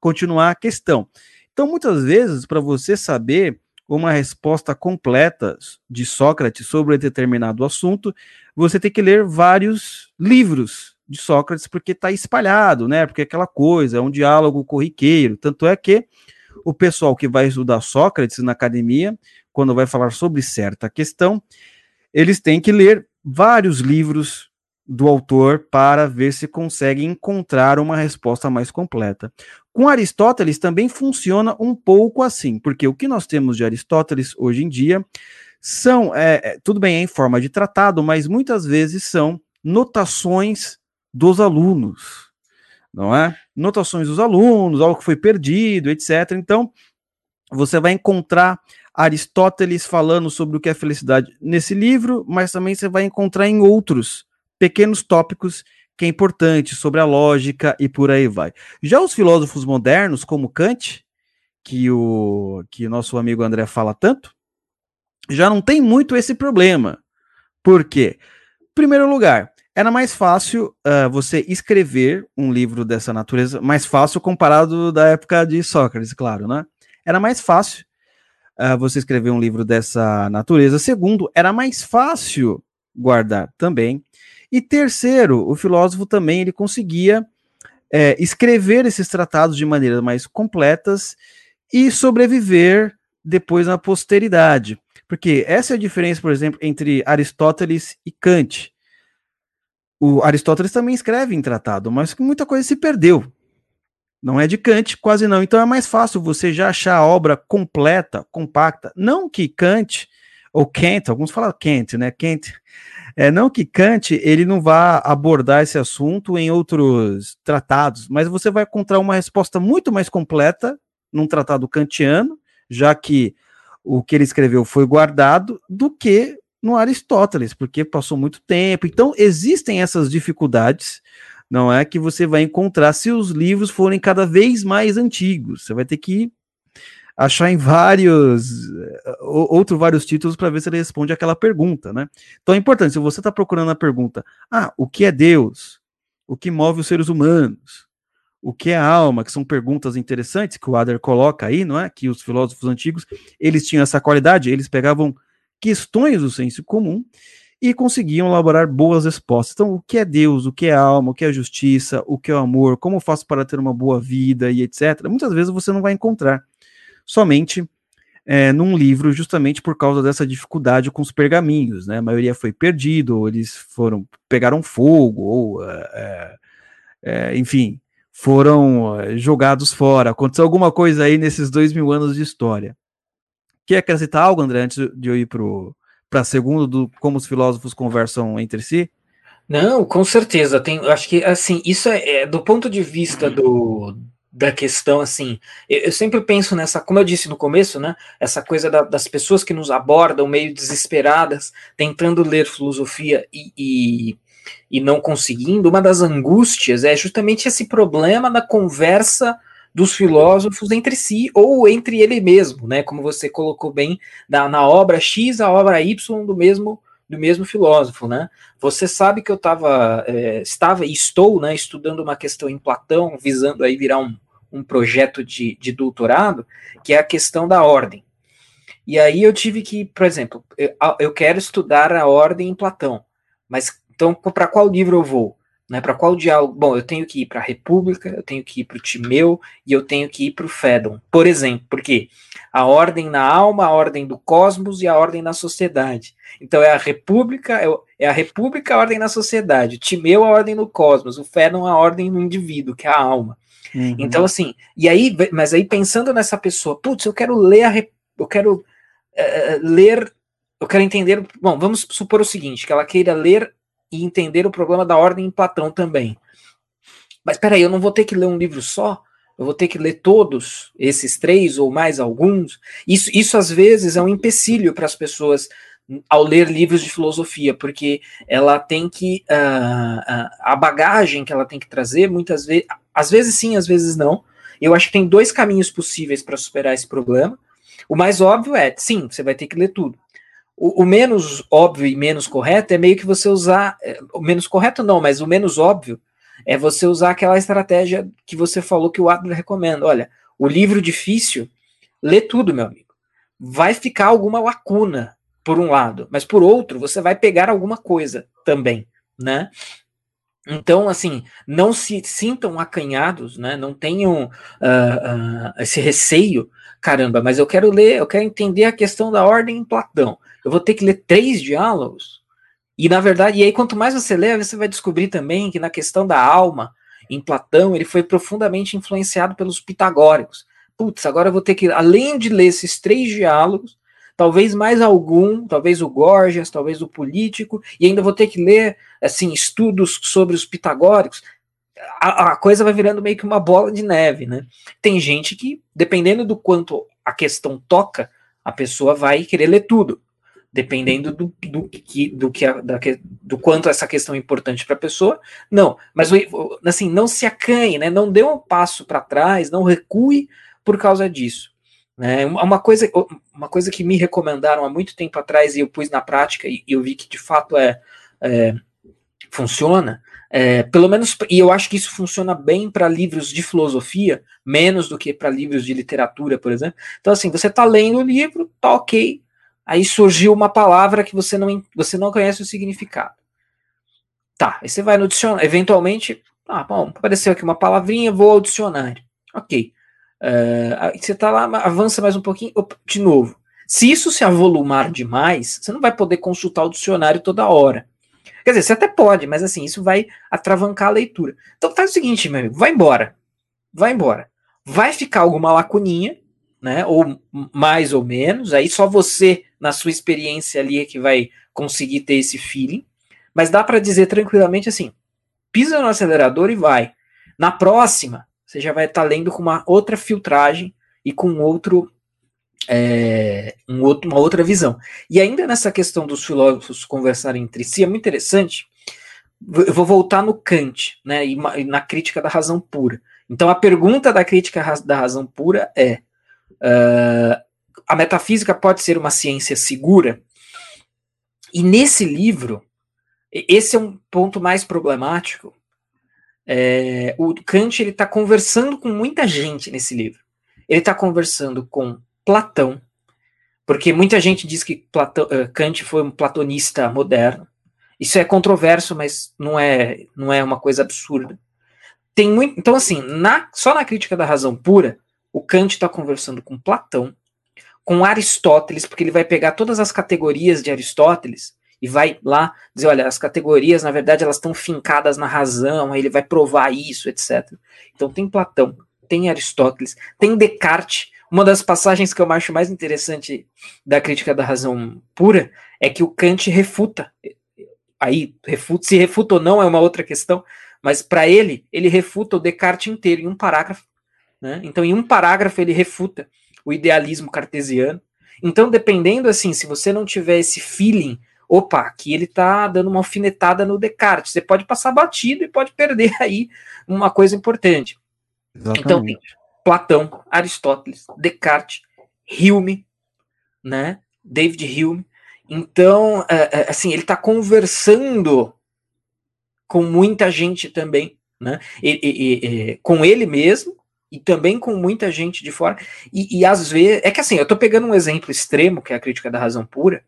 continuar a questão. Então, muitas vezes, para você saber uma resposta completa de Sócrates sobre determinado assunto, você tem que ler vários livros de Sócrates, porque está espalhado, né? Porque é aquela coisa, é um diálogo corriqueiro. Tanto é que o pessoal que vai estudar Sócrates na academia, quando vai falar sobre certa questão, eles têm que ler vários livros do autor para ver se consegue encontrar uma resposta mais completa. Com Aristóteles também funciona um pouco assim, porque o que nós temos de Aristóteles hoje em dia são, é, é, tudo bem, é em forma de tratado, mas muitas vezes são notações dos alunos, não é? Notações dos alunos, algo que foi perdido, etc. Então, você vai encontrar Aristóteles falando sobre o que é felicidade nesse livro, mas também você vai encontrar em outros pequenos tópicos que é importante sobre a lógica e por aí vai. Já os filósofos modernos, como Kant, que o que nosso amigo André fala tanto, já não tem muito esse problema. Por quê? Primeiro lugar, era mais fácil uh, você escrever um livro dessa natureza, mais fácil comparado da época de Sócrates, claro, né? Era mais fácil uh, você escrever um livro dessa natureza. Segundo, era mais fácil guardar também. E terceiro, o filósofo também ele conseguia é, escrever esses tratados de maneira mais completas e sobreviver depois na posteridade. Porque essa é a diferença, por exemplo, entre Aristóteles e Kant. O Aristóteles também escreve em tratado, mas muita coisa se perdeu. Não é de Kant, quase não. Então é mais fácil você já achar a obra completa, compacta. Não que Kant, ou Kant, alguns falam Kant, né? Kant é, não que Kant ele não vá abordar esse assunto em outros tratados, mas você vai encontrar uma resposta muito mais completa num tratado kantiano, já que o que ele escreveu foi guardado, do que no Aristóteles, porque passou muito tempo. Então, existem essas dificuldades, não é? Que você vai encontrar se os livros forem cada vez mais antigos. Você vai ter que achar em vários outro vários títulos para ver se ele responde aquela pergunta, né? Então é importante, se você está procurando a pergunta, ah, o que é Deus? O que move os seres humanos? O que é a alma? Que são perguntas interessantes que o Adler coloca aí, não é? Que os filósofos antigos, eles tinham essa qualidade, eles pegavam questões do senso comum e conseguiam elaborar boas respostas. Então, o que é Deus? O que é alma? O que é justiça? O que é o amor? Como faço para ter uma boa vida e etc. Muitas vezes você não vai encontrar somente é, num livro, justamente por causa dessa dificuldade com os pergaminhos, né? A maioria foi perdido, ou eles foram pegaram fogo, ou é, é, enfim, foram é, jogados fora. Aconteceu alguma coisa aí nesses dois mil anos de história. Quer acrescentar algo, André, antes de eu ir para segundo do como os filósofos conversam entre si? Não, com certeza. Tem, acho que assim, isso é, é do ponto de vista do, da questão, assim, eu, eu, sempre penso nessa, como eu disse no começo, né, essa coisa da, das pessoas que nos abordam meio desesperadas, tentando ler filosofia e, e, e, não conseguindo, uma das angústias é justamente esse problema da conversa dos filósofos entre si ou entre ele mesmo, né, como você colocou bem na, obra X, a obra Y do mesmo do mesmo filósofo, né? Você sabe que eu tava, é, estava e estou, né, estudando uma questão em Platão, visando aí virar um, um projeto de, de doutorado, que é a questão da ordem. E aí eu tive que, por exemplo, eu, eu quero estudar a ordem em Platão, mas então para qual livro eu vou? Né, para qual diálogo? Bom, eu tenho que ir para a República, eu tenho que ir para o Timeu e eu tenho que ir para o Fédon, por exemplo, porque a ordem na alma, a ordem do cosmos e a ordem na sociedade. Então é a República, é, é a República a ordem na sociedade, Timeu a ordem no cosmos, o Fédon a ordem no indivíduo, que é a alma. Uhum. Então, assim, e aí, mas aí pensando nessa pessoa, putz, eu quero ler a, eu quero uh, ler, eu quero entender. Bom, vamos supor o seguinte: que ela queira ler e entender o problema da ordem em Platão também. Mas peraí, eu não vou ter que ler um livro só? Eu vou ter que ler todos esses três ou mais alguns? Isso, isso às vezes é um empecilho para as pessoas ao ler livros de filosofia, porque ela tem que. Uh, a bagagem que ela tem que trazer, muitas vezes. Às vezes sim, às vezes não. Eu acho que tem dois caminhos possíveis para superar esse problema. O mais óbvio é, sim, você vai ter que ler tudo. O, o, menos óbvio e menos correto é meio que você usar. É, o menos correto não, mas o menos óbvio é você usar aquela estratégia que você falou que o Adler recomenda. Olha, o livro difícil, lê tudo, meu amigo. Vai ficar alguma lacuna por um lado, mas por outro, você vai pegar alguma coisa também, né? Então, assim, não se sintam acanhados, né? Não tenham uh, uh, esse receio. Caramba, mas eu quero ler, eu quero entender a questão da ordem em Platão. Eu vou ter que ler três diálogos. E na verdade, e aí quanto mais você lê, você vai descobrir também que na questão da alma, em Platão, ele foi profundamente influenciado pelos pitagóricos. Putz, agora eu vou ter que, além de ler esses três diálogos, talvez mais algum, talvez o Gorgias, talvez o político, e ainda vou ter que ler assim estudos sobre os pitagóricos. A, a, coisa vai virando meio que uma bola de neve, né? Tem gente que, dependendo do quanto a questão toca, a pessoa vai querer ler tudo, dependendo do, do, que, do, que a, da, do quanto essa questão é importante para a pessoa. Não, mas assim, não se acanhe, né? Não dê um passo para trás, não recue por causa disso. Né? Uma, coisa, uma coisa que me recomendaram há muito tempo atrás e eu pus na prática e eu vi que de fato é, é funciona, é, pelo menos, e eu acho que isso funciona bem para livros de filosofia, menos do que para livros de literatura, por exemplo. Então, assim, você está lendo o livro, tá ok, aí surgiu uma palavra que você não, você não conhece o significado. Tá, aí você vai no dicionário, eventualmente, ah, bom, apareceu aqui uma palavrinha, vou ao dicionário. Ok. Uh, você está lá, avança mais um pouquinho, opa, de novo. Se isso se avolumar demais, você não vai poder consultar o dicionário toda hora. Quer dizer, você até pode, mas assim, isso vai atravancar a leitura. Então faz o seguinte, meu amigo, vai embora. Vai embora. Vai ficar alguma lacuninha, né? Ou mais ou menos, aí só você, na sua experiência ali, é que vai conseguir ter esse feeling. Mas dá para dizer tranquilamente assim: pisa no acelerador e vai. Na próxima, você já vai estar tá lendo com uma outra filtragem e com outro, é, um outro, uma outra visão. E ainda nessa questão dos filósofos conversarem entre si, é muito interessante. Eu vou voltar no Kant, né, e na crítica da razão pura. Então, a pergunta da crítica da razão pura é: uh, a metafísica pode ser uma ciência segura? E nesse livro, esse é um ponto mais problemático, é, o Kant ele está conversando com muita gente nesse livro. Ele está conversando com Platão, porque muita gente diz que Platão, uh, Kant foi um platonista moderno. Isso é controverso, mas não é, não é uma coisa absurda. Tem muito, então assim, na, só na crítica da razão pura, o Kant está conversando com Platão, com Aristóteles, porque ele vai pegar todas as categorias de Aristóteles e vai lá dizer, olha, as categorias, na verdade, elas estão fincadas na razão, aí ele vai provar isso, etc. Então tem Platão, tem Aristóteles, tem Descartes. Uma das passagens que eu acho mais interessante da crítica da razão pura é que o Kant refuta. Aí, refuta, se refuta ou não é uma outra questão, mas para ele, ele refuta o Descartes inteiro em um parágrafo. Né? Então, em um parágrafo, ele refuta o idealismo cartesiano. Então, dependendo assim, se você não tiver esse feeling, opa, aqui ele está dando uma alfinetada no Descartes, você pode passar batido e pode perder aí uma coisa importante. Exatamente. Então, tem Platão, Aristóteles, Descartes, Hume, né? David Hume. Então, é, é, assim, ele está conversando com muita gente também, né? E, e, e, com ele mesmo e também com muita gente de fora. E, e às vezes, é que assim, eu estou pegando um exemplo extremo, que é a crítica da razão pura,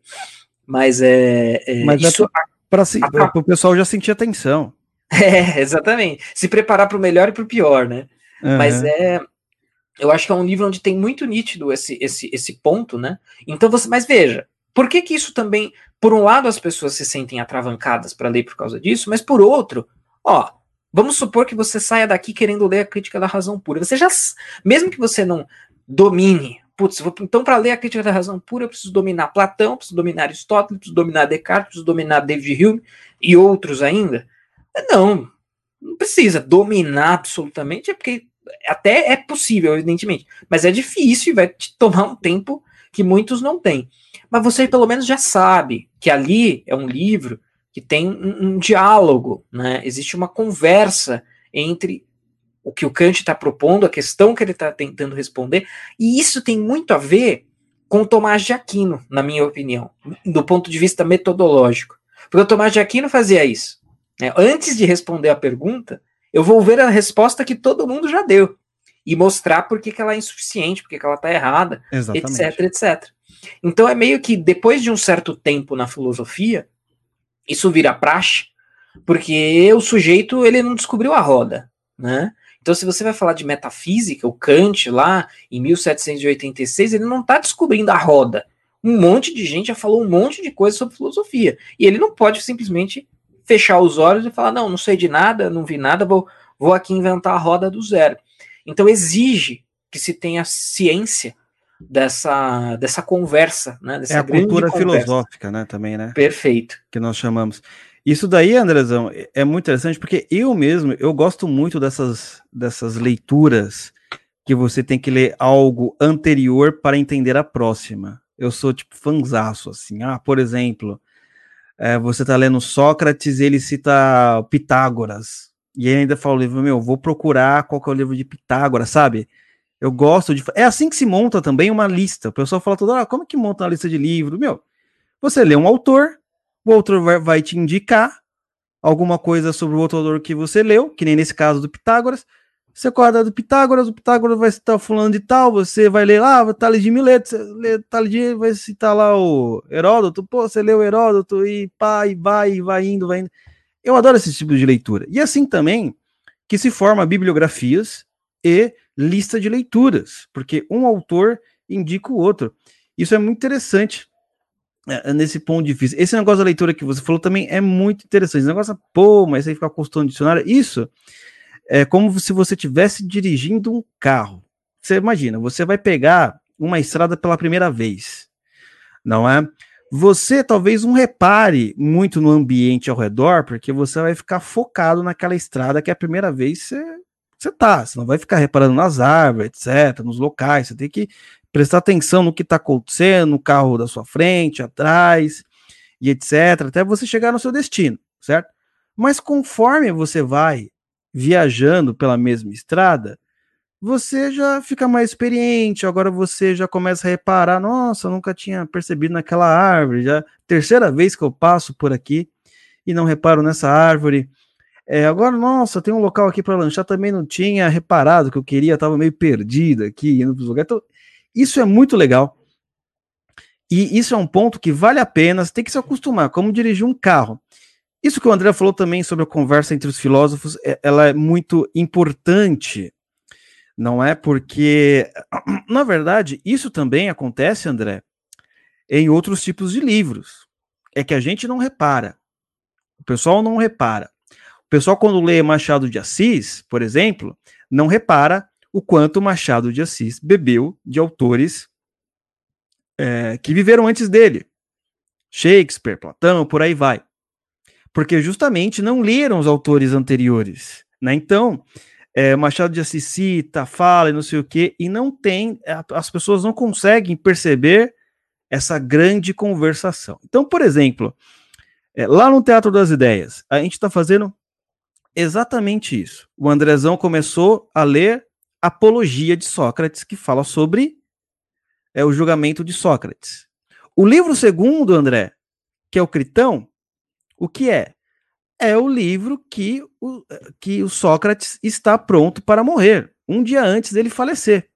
mas é. é mas isso é para o pessoal já sentir atenção. É, exatamente. Se preparar para o melhor e para o pior, né? Uhum. Mas é. Eu acho que é um livro onde tem muito nítido esse, esse, esse ponto, né? Então você. Mas veja, por que, que isso também. Por um lado, as pessoas se sentem atravancadas para ler por causa disso, mas por outro, ó, vamos supor que você saia daqui querendo ler a crítica da razão pura. Você já. Mesmo que você não domine putz, então para ler a crítica da razão pura, eu preciso dominar Platão, preciso dominar Aristóteles, preciso dominar Descartes, preciso dominar David Hume e outros ainda. Não, não precisa dominar absolutamente, é porque até é possível, evidentemente, mas é difícil e vai te tomar um tempo que muitos não têm. Mas você pelo menos já sabe que ali é um livro que tem um, um diálogo, né? Existe uma conversa entre o que o Kant está propondo, a questão que ele está tentando responder, e isso tem muito a ver com Tomás de Aquino, na minha opinião, do ponto de vista metodológico. Porque o Tomás de Aquino fazia isso. Né? Antes de responder a pergunta, eu vou ver a resposta que todo mundo já deu e mostrar por que, que ela é insuficiente, por que, que ela está errada, Exatamente. etc, etc. Então é meio que depois de um certo tempo na filosofia, isso vira praxe, porque o sujeito ele não descobriu a roda, né? Então, se você vai falar de metafísica, o Kant lá em 1786, ele não está descobrindo a roda. Um monte de gente já falou um monte de coisa sobre filosofia. E ele não pode simplesmente fechar os olhos e falar: não, não sei de nada, não vi nada, vou, vou aqui inventar a roda do zero. Então, exige que se tenha ciência dessa, dessa conversa, né? Dessa é a cultura conversa. filosófica, né? Também, né? Perfeito. Que nós chamamos. Isso daí, Andrezão, é muito interessante porque eu mesmo, eu gosto muito dessas, dessas leituras que você tem que ler algo anterior para entender a próxima. Eu sou tipo fanzaço, assim. Ah, por exemplo, é, você está lendo Sócrates e ele cita Pitágoras. E ainda fala o livro, meu, vou procurar qual que é o livro de Pitágoras, sabe? Eu gosto de. É assim que se monta também uma lista. O pessoal fala toda hora, ah, como que monta uma lista de livro? Meu, você lê um autor, o outro vai, vai te indicar alguma coisa sobre o outro autor que você leu, que nem nesse caso do Pitágoras. Você acorda do Pitágoras, o Pitágoras vai citar fulano de tal, você vai ler lá, ah, Tales de Mileto, lê Tales de vai citar lá o Heródoto, pô, você leu Heródoto e pá, e vai, e vai indo, vai indo. Eu adoro esse tipo de leitura. E assim também que se forma bibliografias e lista de leituras, porque um autor indica o outro. Isso é muito interessante é, é, nesse ponto de vista. Esse negócio da leitura que você falou também é muito interessante. Esse negócio, pô, mas aí ficar custando dicionário. Isso é como se você estivesse dirigindo um carro. Você imagina, você vai pegar uma estrada pela primeira vez, não é? Você talvez não repare muito no ambiente ao redor, porque você vai ficar focado naquela estrada que é a primeira vez você, você tá. Você não vai ficar reparando nas árvores, etc., nos locais. Você tem que prestar atenção no que está acontecendo, no carro da sua frente, atrás, e etc., até você chegar no seu destino, certo? Mas conforme você vai viajando pela mesma estrada, você já fica mais experiente, agora você já começa a reparar, nossa, nunca tinha percebido naquela árvore, já terceira vez que eu passo por aqui e não reparo nessa árvore. É, agora, nossa, tem um local aqui para lanchar, também não tinha reparado que eu queria, estava meio perdido aqui, indo para os lugares. Então, isso é muito legal. E isso é um ponto que vale a pena, você tem que se acostumar, como dirigir um carro. Isso que o André falou também sobre a conversa entre os filósofos, é, ela é muito importante, não é? Porque, na verdade, isso também acontece, André, em outros tipos de livros. É que a gente não repara. O pessoal não repara. O pessoal, quando lê Machado de Assis, por exemplo, não repara o quanto Machado de Assis bebeu de autores é, que viveram antes dele. Shakespeare, Platão, por aí vai. Porque justamente não leram os autores anteriores. Né? Então, é, Machado de Assis cita, fala e não sei o quê, e não tem, é, as pessoas não conseguem perceber essa grande conversação. Então, por exemplo, é, lá no Teatro das Ideias, a gente está fazendo exatamente isso. O Andrezão começou a ler Apologia de Sócrates, que fala sobre é, o julgamento de Sócrates. O livro segundo, André, que é o Critão, o que é? É o livro que o, que o Sócrates está pronto para morrer, um dia antes dele falecer.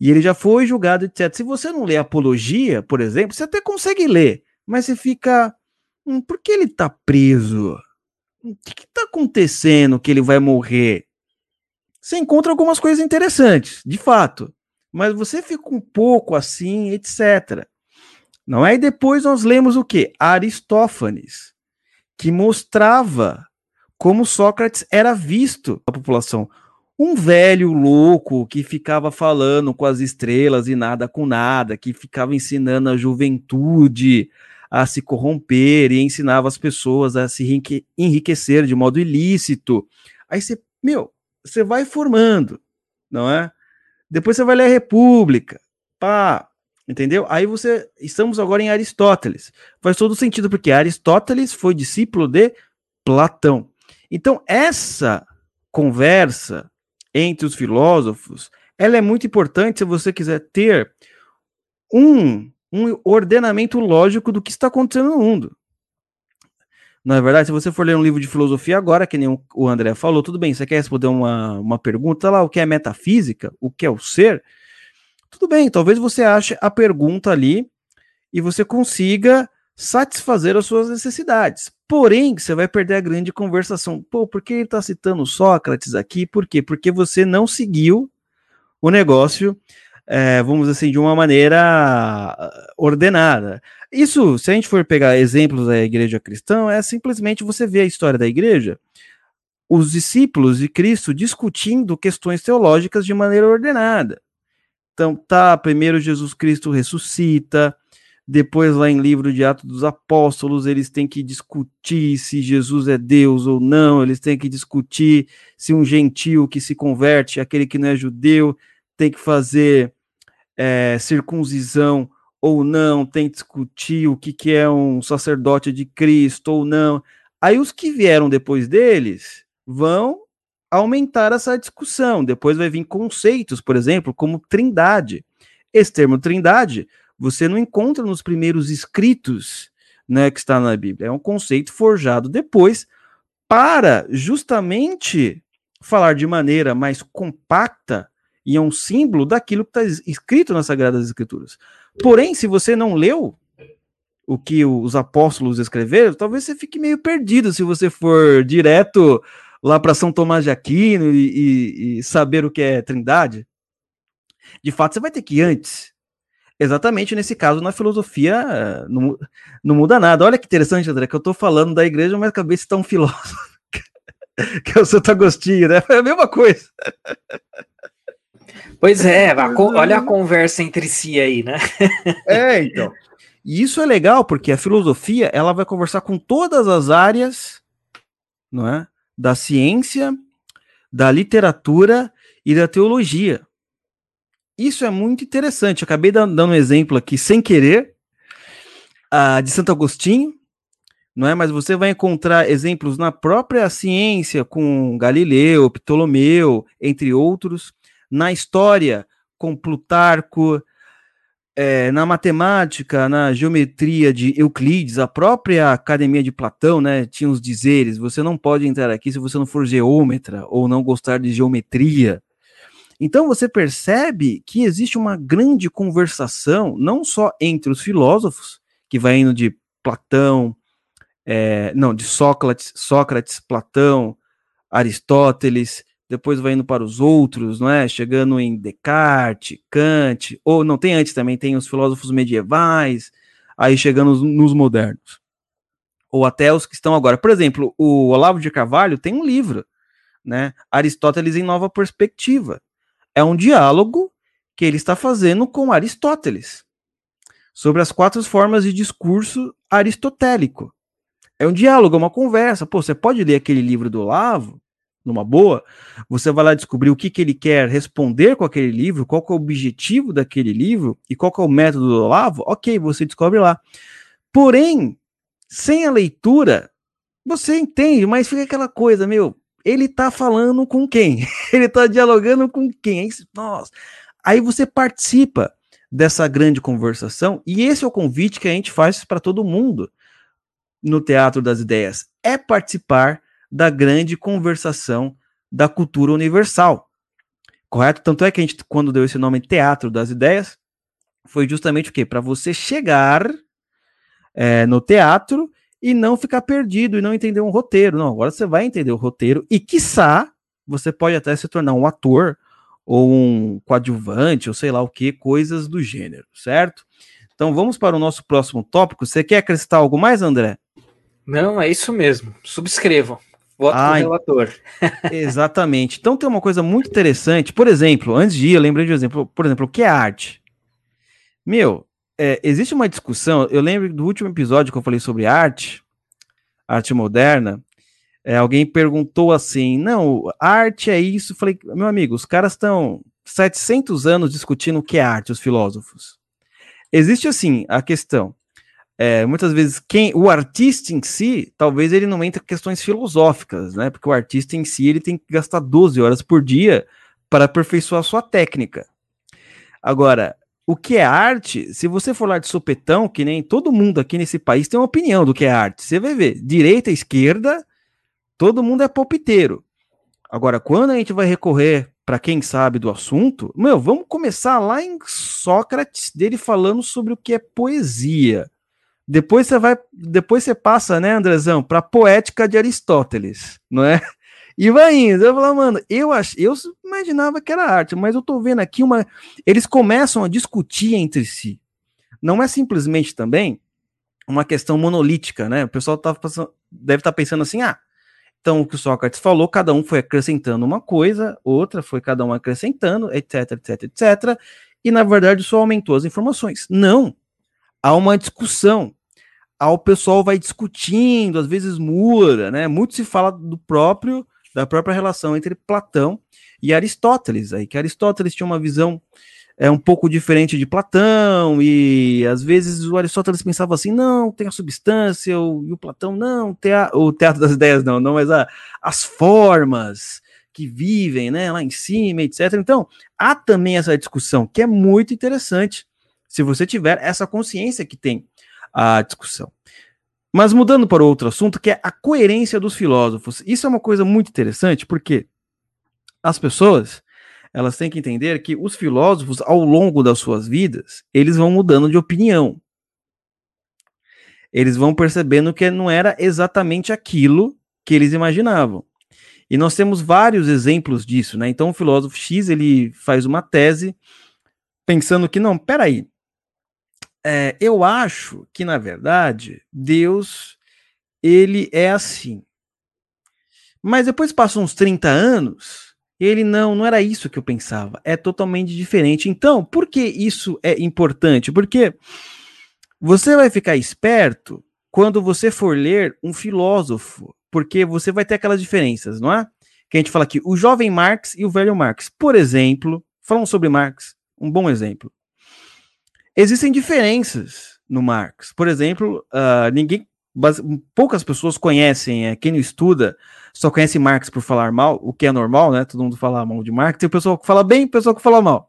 E ele já foi julgado, etc. Se você não lê Apologia, por exemplo, você até consegue ler, mas você fica. Hum, por que ele está preso? O que está acontecendo que ele vai morrer? Você encontra algumas coisas interessantes, de fato, mas você fica um pouco assim, etc. Não é? E depois nós lemos o que? Aristófanes, que mostrava como Sócrates era visto pela população. Um velho louco que ficava falando com as estrelas e nada com nada, que ficava ensinando a juventude a se corromper e ensinava as pessoas a se enriquecer de modo ilícito. Aí você, meu, você vai formando, não é? Depois você vai ler a República, pá, entendeu? Aí você, estamos agora em Aristóteles. Faz todo sentido, porque Aristóteles foi discípulo de Platão. Então, essa conversa entre os filósofos, ela é muito importante se você quiser ter um, um ordenamento lógico do que está acontecendo no mundo. Não é verdade? Se você for ler um livro de filosofia agora, que nem o André falou, tudo bem, você quer responder uma, uma pergunta lá, o que é metafísica, o que é o ser? Tudo bem, talvez você ache a pergunta ali e você consiga satisfazer as suas necessidades. Porém, você vai perder a grande conversação. Pô, por que ele está citando Sócrates aqui? Por quê? Porque você não seguiu o negócio, é, vamos assim, de uma maneira ah, ordenada. Isso, se a gente for pegar exemplos da igreja cristã, é simplesmente você ver a história da igreja, os discípulos de Cristo discutindo questões teológicas de maneira ordenada. Então, tá, primeiro Jesus Cristo ressuscita, depois lá em livro de Atos dos Apóstolos, eles têm que discutir se Jesus é Deus ou não, eles têm que discutir se um gentio que se converte, aquele que não é judeu, tem que fazer é, circuncisão ou não, tem que discutir o que, que é um sacerdote de Cristo ou não. Aí os que vieram depois deles vão aumentar essa discussão. Depois vai vir conceitos, por exemplo, como trindade. Esse termo trindade você não encontra nos primeiros escritos né, que está na Bíblia. É um conceito forjado depois para justamente falar de maneira mais compacta e é um símbolo daquilo que está escrito nas Sagradas Escrituras. Porém, se você não leu o que os apóstolos escreveram, talvez você fique meio perdido se você for direto lá para São Tomás de Aquino e, e, e, saber o que é Trindade. De fato, você vai ter que ir antes. Exatamente nesse caso, na filosofia, não, não muda nada. Olha que interessante, André, que eu estou falando da igreja, mas acabei de citar um filósofo, que é o Santo Agostinho, né? É a mesma coisa. Pois é, olha a conversa entre si aí, né? É, então. E isso é legal porque a filosofia ela vai conversar com todas as áreas, não é, da ciência, da literatura e da teologia. Isso é muito interessante. Eu acabei dando um exemplo aqui sem querer uh, de Santo Agostinho, não é? Mas você vai encontrar exemplos na própria ciência com Galileu, Ptolomeu, entre outros na história com Plutarco, é, na matemática, na geometria de Euclides, a própria academia de Platão, né, tinha os dizeres: você não pode entrar aqui se você não for geômetra ou não gostar de geometria. Então você percebe que existe uma grande conversação, não só entre os filósofos, que vai indo de Platão, é, não, de Sócrates, Sócrates, Platão, Aristóteles, depois vai indo para os outros, não é? Chegando em Descartes, Kant, ou não tem antes também, tem os filósofos medievais, aí chegando nos modernos. Ou até os que estão agora. Por exemplo, o Olavo de Carvalho tem um livro, né? Aristóteles em Nova Perspectiva. É um diálogo que ele está fazendo com Aristóteles sobre as quatro formas de discurso aristotélico. É um diálogo, é uma conversa. Pô, você pode ler aquele livro do Olavo, numa boa, você vai lá descobrir o que, que ele quer responder com aquele livro, qual é o objetivo daquele livro e qual é o método do Olavo, ok, você descobre lá. Porém, sem a leitura, você entende, mas fica aquela coisa, meu, ele tá falando com quem? ele tá dialogando com quem? Nossa. Aí você participa dessa grande conversação, e esse é o convite que a gente faz para todo mundo no Teatro das Ideias, é participar da grande conversação da cultura universal. Correto? Tanto é que a gente, quando deu esse nome Teatro das Ideias, foi justamente o quê? Para você chegar é, no teatro e não ficar perdido e não entender um roteiro. Não, agora você vai entender o roteiro e, quiçá, você pode até se tornar um ator ou um coadjuvante, ou sei lá o que, coisas do gênero, certo? Então vamos para o nosso próximo tópico. Você quer acrescentar algo mais, André? Não, é isso mesmo. Subscrevam. Voto ah, relator. exatamente. Então tem uma coisa muito interessante. Por exemplo, antes de ir, eu lembrei de um exemplo. Por exemplo, o que é arte? Meu, é, existe uma discussão. Eu lembro do último episódio que eu falei sobre arte, arte moderna. É, alguém perguntou assim: não, arte é isso. Eu falei, meu amigo, os caras estão 700 anos discutindo o que é arte, os filósofos. Existe assim a questão é, muitas vezes quem o artista em si, talvez ele não entre questões filosóficas, né? Porque o artista em si ele tem que gastar 12 horas por dia para aperfeiçoar sua técnica. Agora, o que é arte? Se você for lá de sopetão, que nem todo mundo aqui nesse país tem uma opinião do que é arte. Você vai ver, direita, esquerda, todo mundo é palpiteiro. Agora, quando a gente vai recorrer para quem sabe do assunto, meu, vamos começar lá em Sócrates dele falando sobre o que é poesia. Depois você vai, depois você passa, né, Andrezão, para poética de Aristóteles, não é? E vai indo. Eu falo, mano, eu ach, eu imaginava que era arte, mas eu tô vendo aqui uma, eles começam a discutir entre si. Não é simplesmente também uma questão monolítica, né? O pessoal tá passando, deve estar tá pensando assim, ah, então o que o Sócrates falou, cada um foi acrescentando uma coisa, outra foi cada um acrescentando, etc, etc, etc, e na verdade só aumentou as informações. Não, há uma discussão ao pessoal vai discutindo, às vezes muda, né? Muito se fala do próprio da própria relação entre Platão e Aristóteles, aí que Aristóteles tinha uma visão é um pouco diferente de Platão e às vezes o Aristóteles pensava assim, não, tem a substância, o, e o Platão não, tem a, o teatro das ideias não, não, mas a, as formas que vivem, né, lá em cima, etc. Então, há também essa discussão que é muito interessante se você tiver essa consciência que tem a discussão. Mas mudando para outro assunto, que é a coerência dos filósofos. Isso é uma coisa muito interessante, porque as pessoas elas têm que entender que os filósofos, ao longo das suas vidas, eles vão mudando de opinião. Eles vão percebendo que não era exatamente aquilo que eles imaginavam. E nós temos vários exemplos disso, né? Então o filósofo X, ele faz uma tese pensando que não, peraí, é, eu acho que, na verdade, Deus ele é assim. Mas depois passam uns 30 anos, ele não, não era isso que eu pensava, é totalmente diferente. Então, por que isso é importante? Porque você vai ficar esperto quando você for ler um filósofo, porque você vai ter aquelas diferenças, não é? Que a gente fala aqui, o jovem Marx e o velho Marx. Por exemplo, falando sobre Marx, um bom exemplo. Existem diferenças no Marx. Por exemplo, uh, ninguém, poucas pessoas conhecem, é, quem não estuda só conhece Marx por falar mal, o que é normal, né? Todo mundo fala mal de Marx. Tem pessoa que fala bem, pessoa que fala mal.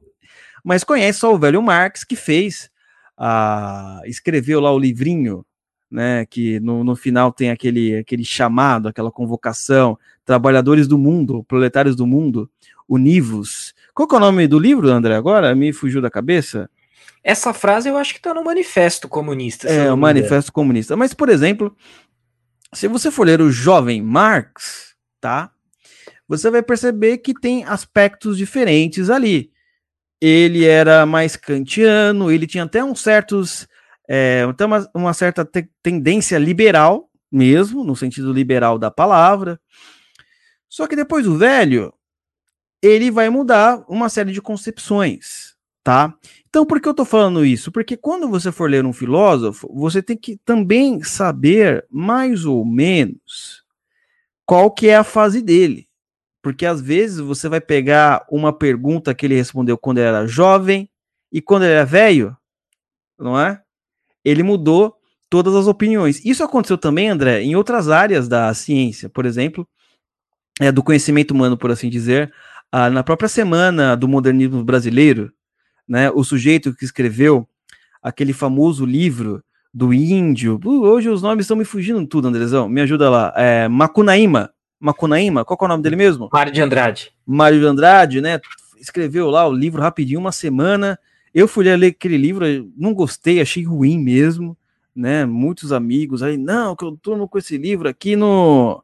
Mas conhece só o velho Marx que fez, uh, escreveu lá o livrinho, né? Que no, no final tem aquele, aquele chamado, aquela convocação, trabalhadores do mundo, proletários do mundo, univos. Qual é o nome do livro, André? Agora me fugiu da cabeça. Essa frase eu acho que está no Manifesto Comunista. É, o Manifesto Comunista. Mas, por exemplo, se você for ler o Jovem Marx, tá? Você vai perceber que tem aspectos diferentes ali. Ele era mais kantiano, ele tinha até uns certos. É, até uma, uma certa te tendência liberal, mesmo, no sentido liberal da palavra. Só que depois o velho, ele vai mudar uma série de concepções, tá? Então, por que eu tô falando isso? Porque quando você for ler um filósofo, você tem que também saber mais ou menos qual que é a fase dele. Porque às vezes você vai pegar uma pergunta que ele respondeu quando ele era jovem e quando ele era velho, não é? Ele mudou todas as opiniões. Isso aconteceu também, André, em outras áreas da ciência, por exemplo, é, do conhecimento humano, por assim dizer. Ah, na própria semana do modernismo brasileiro, né, o sujeito que escreveu aquele famoso livro do índio, uh, hoje os nomes estão me fugindo tudo, Andrezão, me ajuda lá, é, Macunaíma, Macunaíma, qual é o nome dele mesmo? Mário de Andrade. Mário de Andrade, né, escreveu lá o livro rapidinho, uma semana, eu fui ler aquele livro, não gostei, achei ruim mesmo, né? Muitos amigos aí, não, que eu tô com esse livro aqui no,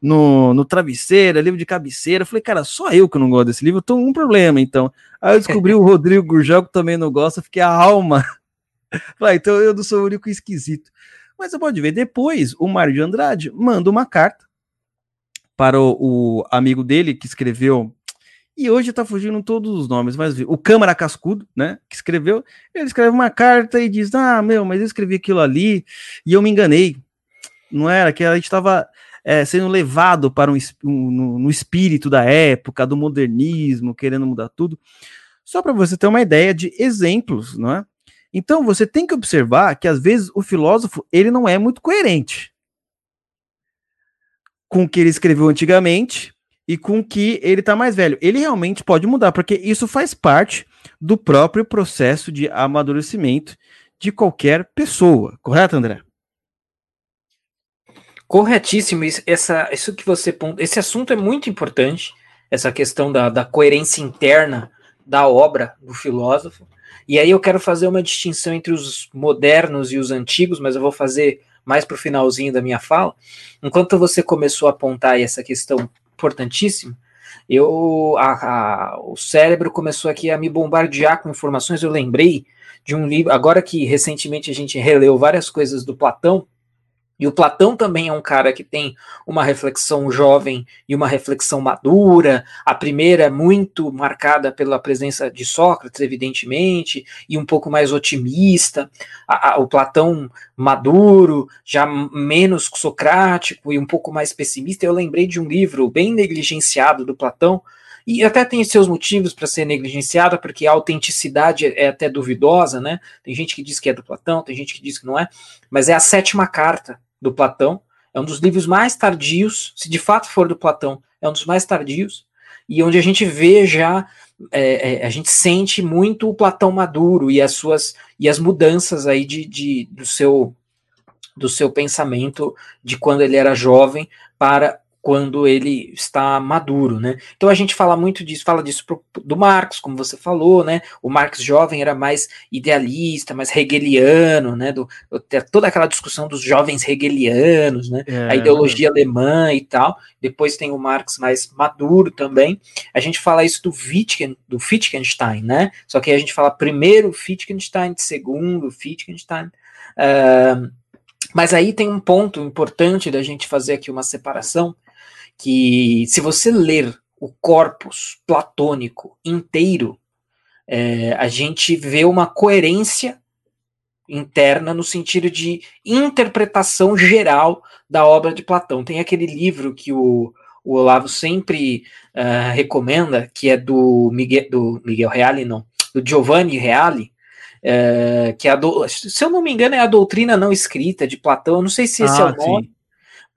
no, no travesseiro, é livro de cabeceira. Falei, cara, só eu que não gosto desse livro, eu tô com um problema, então. Aí eu descobri o Rodrigo Gurgel, que também não gosta, fiquei a alma. falei, então eu não sou o único esquisito. Mas você pode ver, depois o Mário de Andrade manda uma carta para o, o amigo dele que escreveu e hoje tá fugindo todos os nomes, mas o Câmara Cascudo, né, que escreveu, ele escreve uma carta e diz: Ah, meu, mas eu escrevi aquilo ali e eu me enganei. Não era que a gente estava é, sendo levado para um, um no, no, espírito da época, do modernismo, querendo mudar tudo. Só para você ter uma ideia de exemplos, não é? Então você tem que observar que às vezes o filósofo ele não é muito coerente com o que ele escreveu antigamente e com que ele tá mais velho. Ele realmente pode mudar, porque isso faz parte do próprio processo de amadurecimento de qualquer pessoa, correto, André? Corretíssimo. Essa, isso que você esse assunto é muito importante, essa questão da, da coerência interna da obra do filósofo. E aí eu quero fazer uma distinção entre os modernos e os antigos, mas eu vou fazer mais para o finalzinho da minha fala. Enquanto você começou a apontar essa questão importantíssimo, eu a, a, o cérebro começou aqui a me bombardear com informações. Eu lembrei de um livro, agora que recentemente a gente releu várias coisas do Platão, e o Platão também é um cara que tem uma reflexão jovem e uma reflexão madura. A primeira é muito marcada pela presença de Sócrates, evidentemente, e um pouco mais otimista. A, a, o Platão maduro, já menos socrático e um pouco mais pessimista. Eu lembrei de um livro bem negligenciado do Platão, e até tem seus motivos para ser negligenciada, porque a autenticidade é até duvidosa, né? Tem gente que diz que é do Platão, tem gente que diz que não é, mas é a sétima carta do Platão. É um dos livros mais tardios, se de fato for do Platão, é um dos mais tardios, e onde a gente vê já, é, é, a gente sente muito o Platão maduro e as suas e as mudanças aí de, de, do seu do seu pensamento de quando ele era jovem para quando ele está maduro, né? Então a gente fala muito disso, fala disso pro, do Marx, como você falou, né? O Marx jovem era mais idealista, mais hegeliano, né? Do, toda aquela discussão dos jovens hegelianos, né? É, a ideologia alemã e tal. Depois tem o Marx mais maduro também. A gente fala isso do Wittgen, do Wittgenstein, né? Só que a gente fala primeiro Wittgenstein, segundo Wittgenstein. Uh, mas aí tem um ponto importante da gente fazer aqui uma separação, que se você ler o corpus platônico inteiro, é, a gente vê uma coerência interna no sentido de interpretação geral da obra de Platão. Tem aquele livro que o, o Olavo sempre uh, recomenda, que é do Miguel, do Miguel Reale, não, do Giovanni Reale, uh, que é a do, se eu não me engano é a doutrina não escrita de Platão, eu não sei se esse ah, é o nome, sim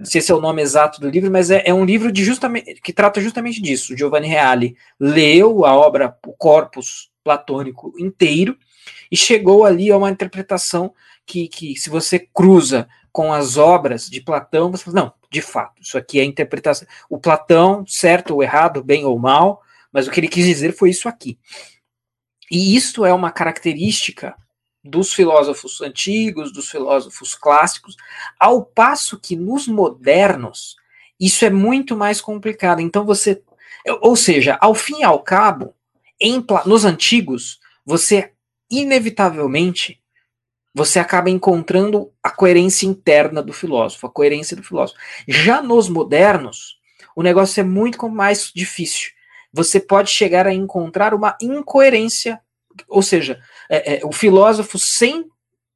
se é o nome exato do livro, mas é, é, um livro de justamente que trata justamente disso. Giovanni Reale leu a obra, o corpus platônico inteiro e chegou ali a uma interpretação que, que se você cruza com as obras de Platão, você fala, não, de fato, isso aqui é interpretação. O Platão, certo ou errado, bem ou mal, mas o que ele quis dizer foi isso aqui. E isso é uma característica dos filósofos antigos, dos filósofos clássicos, ao passo que nos modernos isso é muito mais complicado. Então você, ou seja, ao fim e ao cabo, em, nos antigos, você inevitavelmente você acaba encontrando a coerência interna do filósofo, a coerência do filósofo. Já nos modernos, o negócio é muito mais difícil. você pode chegar a encontrar uma incoerência, ou seja, é, é, o filósofo sem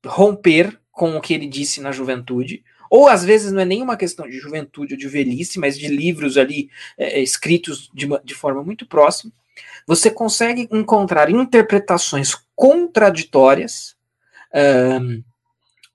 romper com o que ele disse na juventude, ou às vezes não é nenhuma questão de juventude ou de velhice, mas de livros ali é, é escritos de, de forma muito próxima, você consegue encontrar interpretações contraditórias um,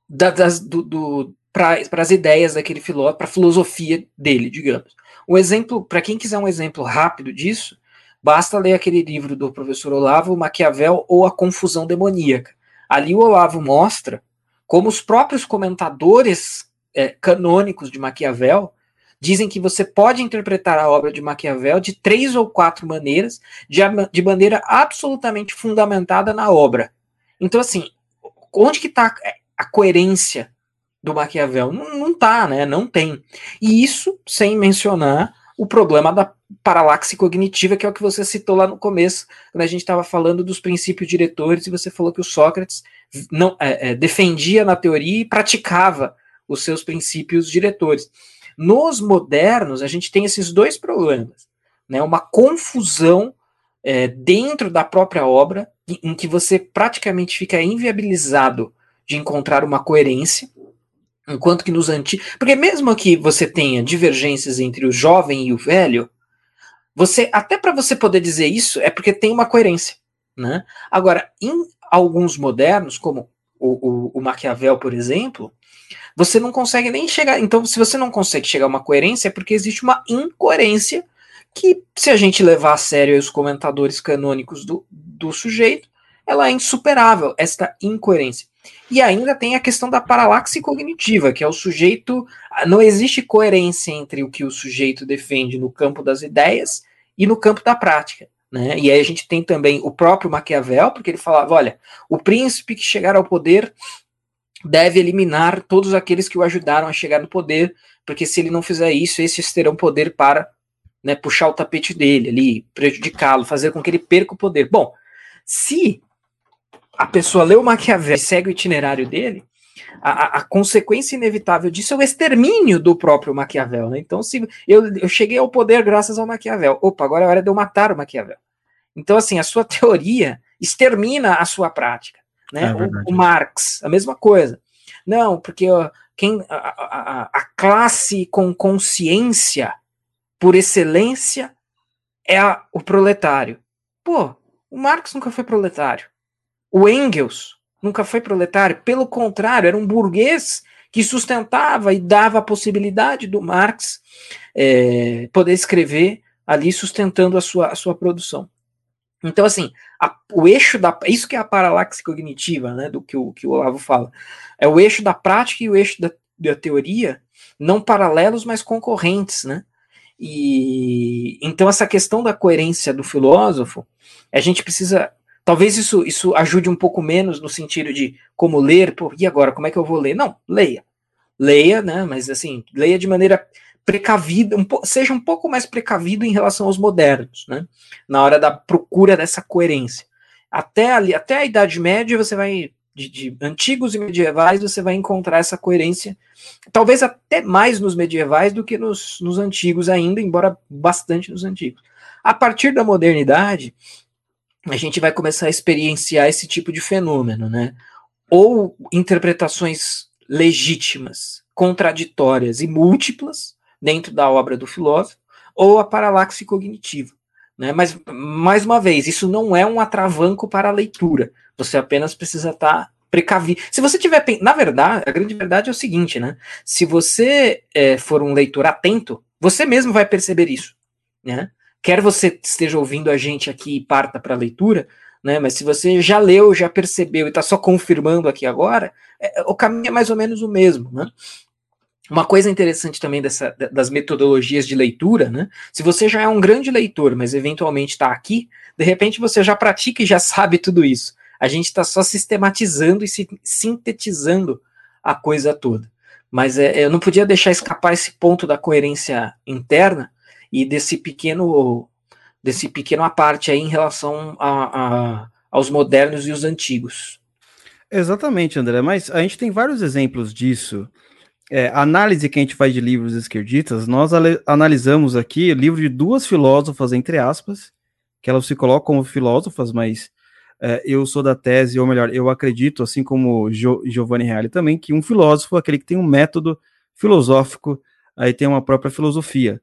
das, do, do para as ideias daquele filósofo, para a filosofia dele, digamos. Um exemplo, para quem quiser um exemplo rápido disso, basta ler aquele livro do professor Olavo, Maquiavel ou A Confusão Demoníaca. Ali o Olavo mostra como os próprios comentadores é, canônicos de Maquiavel dizem que você pode interpretar a obra de Maquiavel de três ou quatro maneiras, de, de maneira absolutamente fundamentada na obra. Então, assim, onde que está a coerência do Maquiavel? Não, não tá, né? Não tem. E isso sem mencionar o problema da paralaxe cognitiva, que é o que você citou lá no começo, quando a gente estava falando dos princípios diretores, e você falou que o Sócrates não é, é, defendia na teoria e praticava os seus princípios diretores. Nos modernos, a gente tem esses dois problemas, né? Uma confusão é, dentro da própria obra, em que você praticamente fica inviabilizado de encontrar uma coerência, enquanto que nos antigos. Porque mesmo que você tenha divergências entre o jovem e o velho, você até para você poder dizer isso é porque tem uma coerência, né? Agora, em alguns modernos, como o, o, o Maquiavel, por exemplo, você não consegue nem chegar. Então, se você não consegue chegar a uma coerência, é porque existe uma incoerência que, se a gente levar a sério os comentadores canônicos do, do sujeito, ela é insuperável, esta incoerência. E ainda tem a questão da paralaxe cognitiva, que é o sujeito. Não existe coerência entre o que o sujeito defende no campo das ideias e no campo da prática. Né? E aí a gente tem também o próprio Maquiavel, porque ele falava: olha, o príncipe que chegar ao poder deve eliminar todos aqueles que o ajudaram a chegar no poder, porque se ele não fizer isso, esses terão poder para né, puxar o tapete dele ali, prejudicá-lo, fazer com que ele perca o poder. Bom, se a pessoa lê o Maquiavel e segue o itinerário dele, a, a, consequência inevitável disso é o extermínio do próprio Maquiavel. Né? Então, se eu, eu cheguei ao poder graças ao Maquiavel, opa, agora é hora de eu matar o Maquiavel. Então, assim, a sua teoria extermina a sua prática. Né? É o, o, Marx, a mesma coisa. Não, porque ó, quem, a, a, a classe com consciência por excelência é a, o proletário. Pô, o Marx nunca foi proletário. O Engels nunca foi proletário. Pelo contrário, era um burguês que sustentava e dava a possibilidade do Marx é, poder escrever ali sustentando a sua, a sua produção. Então, assim, a, o eixo da. Isso que é a paralaxe cognitiva, né? Do que o, que o Olavo fala. É o eixo da prática e o eixo da, da teoria, não paralelos, mas concorrentes, né? E então essa questão da coerência do filósofo, a gente precisa Talvez isso, isso ajude um pouco menos no sentido de como ler, pô, e agora, como é que eu vou ler? Não, leia. Leia, né? Mas assim, leia de maneira precavida, um seja um pouco mais precavido em relação aos modernos, né? Na hora da procura dessa coerência. Até ali, até a Idade Média, você vai. De, de antigos e medievais, você vai encontrar essa coerência, talvez até mais nos medievais do que nos, nos antigos ainda, embora bastante nos antigos. A partir da modernidade, a gente vai começar a experienciar esse tipo de fenômeno, né? Ou interpretações legítimas, contraditórias e múltiplas dentro da obra do filósofo, ou a paralaxe cognitiva. Né? Mas, mais uma vez, isso não é um atravanco para a leitura. Você apenas precisa estar precavido. Se você tiver. Na verdade, a grande verdade é o seguinte, né? Se você é, for um leitor atento, você mesmo vai perceber isso. Né? Quer você esteja ouvindo a gente aqui e parta para a leitura, né? Mas se você já leu, já percebeu e está só confirmando aqui agora, é, o caminho é mais ou menos o mesmo, né? Uma coisa interessante também dessa, das metodologias de leitura, né? Se você já é um grande leitor, mas eventualmente está aqui, de repente você já pratica e já sabe tudo isso. A gente está só sistematizando e sintetizando a coisa toda. Mas é, eu não podia deixar escapar esse ponto da coerência interna, e desse pequeno desse pequeno aparte aí em relação a, a, aos modernos e os antigos. Exatamente, André, mas a gente tem vários exemplos disso é, análise que a gente faz de livros esquerdistas, nós analisamos aqui livro de duas filósofas, entre aspas, que elas se colocam como filósofas, mas é, eu sou da tese, ou melhor, eu acredito, assim como jo Giovanni Reale também, que um filósofo é aquele que tem um método filosófico, aí tem uma própria filosofia.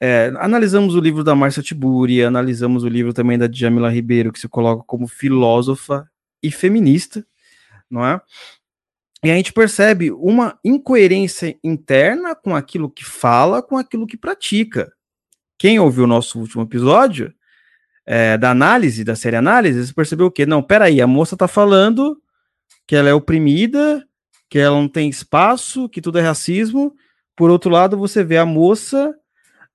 É, analisamos o livro da Márcia Tiburi, analisamos o livro também da Djamila Ribeiro, que se coloca como filósofa e feminista, não é? E a gente percebe uma incoerência interna com aquilo que fala, com aquilo que pratica. Quem ouviu o nosso último episódio é, da análise, da série análise, percebeu o quê? Não, peraí, a moça tá falando que ela é oprimida, que ela não tem espaço, que tudo é racismo. Por outro lado, você vê a moça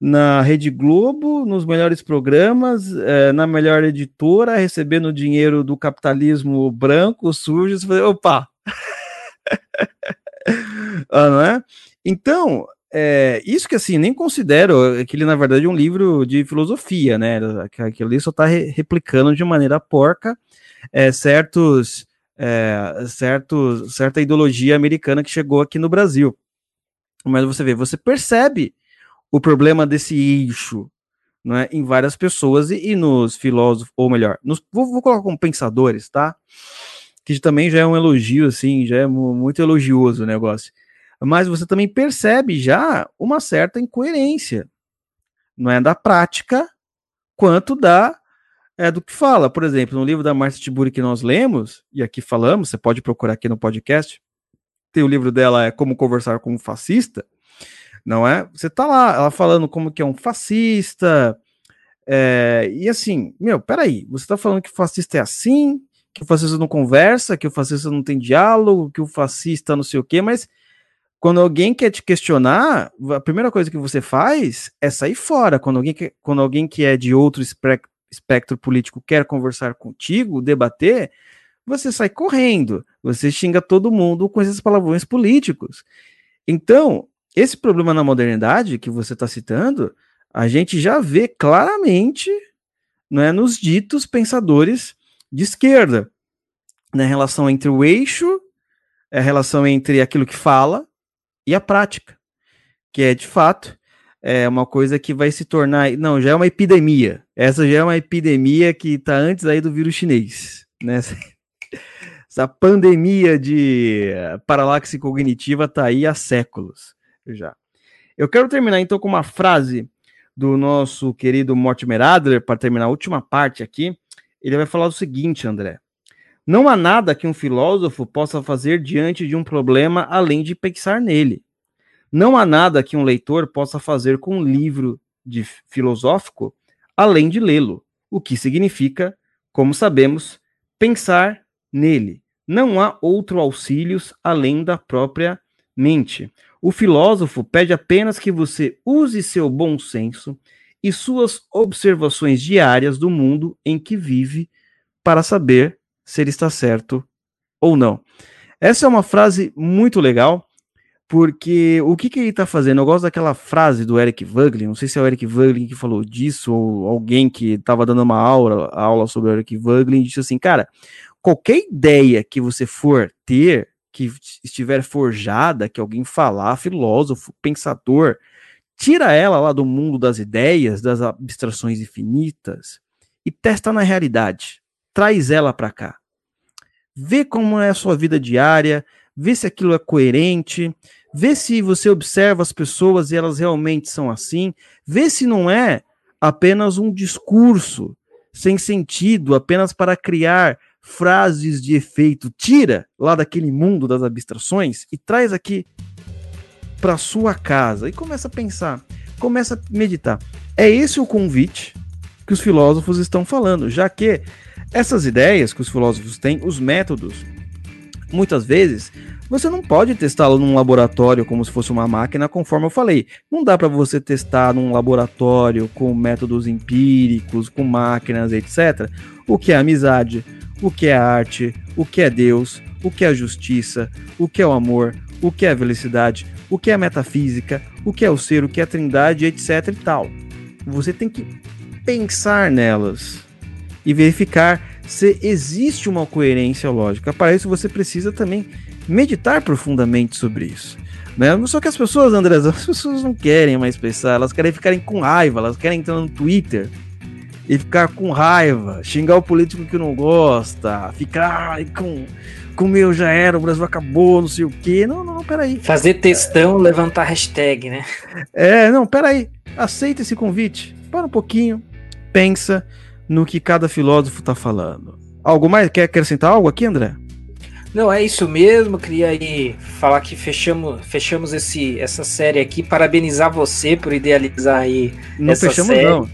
na Rede Globo, nos melhores programas, é, na melhor editora, recebendo dinheiro do capitalismo branco, sujo. Você fala, opa! ah, não é? Então, é, isso que assim, nem considero que ele, na verdade, é um livro de filosofia, né? Aquilo ali só está re replicando de maneira porca é, certos, é, certos, certa ideologia americana que chegou aqui no Brasil. Mas você vê, você percebe o problema desse eixo não é, em várias pessoas e, e nos filósofos, ou melhor, nos, vou, vou colocar como pensadores, tá? Que também já é um elogio, assim, já é muito elogioso o negócio mas você também percebe já uma certa incoerência, não é da prática quanto da é, do que fala. Por exemplo, no livro da Marcia Tiburi que nós lemos, e aqui falamos, você pode procurar aqui no podcast, tem o livro dela é Como Conversar com um Fascista, não é? Você tá lá, ela falando como que é um fascista, é, e assim, meu, peraí, você tá falando que o fascista é assim, que o fascista não conversa, que o fascista não tem diálogo, que o fascista não sei o quê, mas quando alguém quer te questionar, a primeira coisa que você faz é sair fora. Quando alguém, que, quando alguém que é de outro espectro político quer conversar contigo, debater, você sai correndo, você xinga todo mundo com esses palavrões políticos. Então, esse problema na modernidade que você está citando, a gente já vê claramente não é, nos ditos pensadores de esquerda, na relação entre o eixo, a relação entre aquilo que fala e a prática, que é de fato é uma coisa que vai se tornar, não, já é uma epidemia. Essa já é uma epidemia que está antes aí do vírus chinês, né? Essa pandemia de paralaxe cognitiva está aí há séculos já. Eu quero terminar então com uma frase do nosso querido Mortimer Adler para terminar a última parte aqui. Ele vai falar o seguinte, André: não há nada que um filósofo possa fazer diante de um problema além de pensar nele. Não há nada que um leitor possa fazer com um livro de filosófico além de lê-lo, o que significa, como sabemos, pensar nele. Não há outro auxílios além da própria mente. O filósofo pede apenas que você use seu bom senso e suas observações diárias do mundo em que vive para saber se ele está certo ou não. Essa é uma frase muito legal, porque o que, que ele está fazendo? Eu gosto daquela frase do Eric Voegelin, não sei se é o Eric Voegelin que falou disso, ou alguém que estava dando uma aula, aula sobre o Eric Voegelin, disse assim, cara, qualquer ideia que você for ter, que estiver forjada, que alguém falar, filósofo, pensador, tira ela lá do mundo das ideias, das abstrações infinitas, e testa na realidade. Traz ela para cá vê como é a sua vida diária, vê se aquilo é coerente, vê se você observa as pessoas e elas realmente são assim, vê se não é apenas um discurso sem sentido, apenas para criar frases de efeito. Tira lá daquele mundo das abstrações e traz aqui para sua casa e começa a pensar, começa a meditar. É esse o convite que os filósofos estão falando, já que essas ideias que os filósofos têm, os métodos, muitas vezes você não pode testá-lo num laboratório como se fosse uma máquina, conforme eu falei. Não dá para você testar num laboratório com métodos empíricos, com máquinas, etc. O que é amizade, o que é arte, o que é Deus, o que é justiça, o que é o amor, o que é felicidade, o que é metafísica, o que é o ser, o que é a trindade, etc e tal. Você tem que pensar nelas e verificar se existe uma coerência lógica. Para isso, você precisa também meditar profundamente sobre isso. Né? Só que as pessoas, André, as pessoas não querem mais pensar, elas querem ficarem com raiva, elas querem entrar no Twitter e ficar com raiva, xingar o político que não gosta, ficar com, com meu já era, o Brasil acabou, não sei o quê. Não, não, não, peraí. Fazer textão, é... levantar hashtag, né? É, não, peraí. Aceita esse convite, para um pouquinho, pensa no que cada filósofo tá falando. Algo mais? Quer acrescentar algo aqui, André? Não, é isso mesmo. Queria aí falar que fechamos, fechamos esse, essa série aqui. Parabenizar você por idealizar aí não fechamos, série. Não.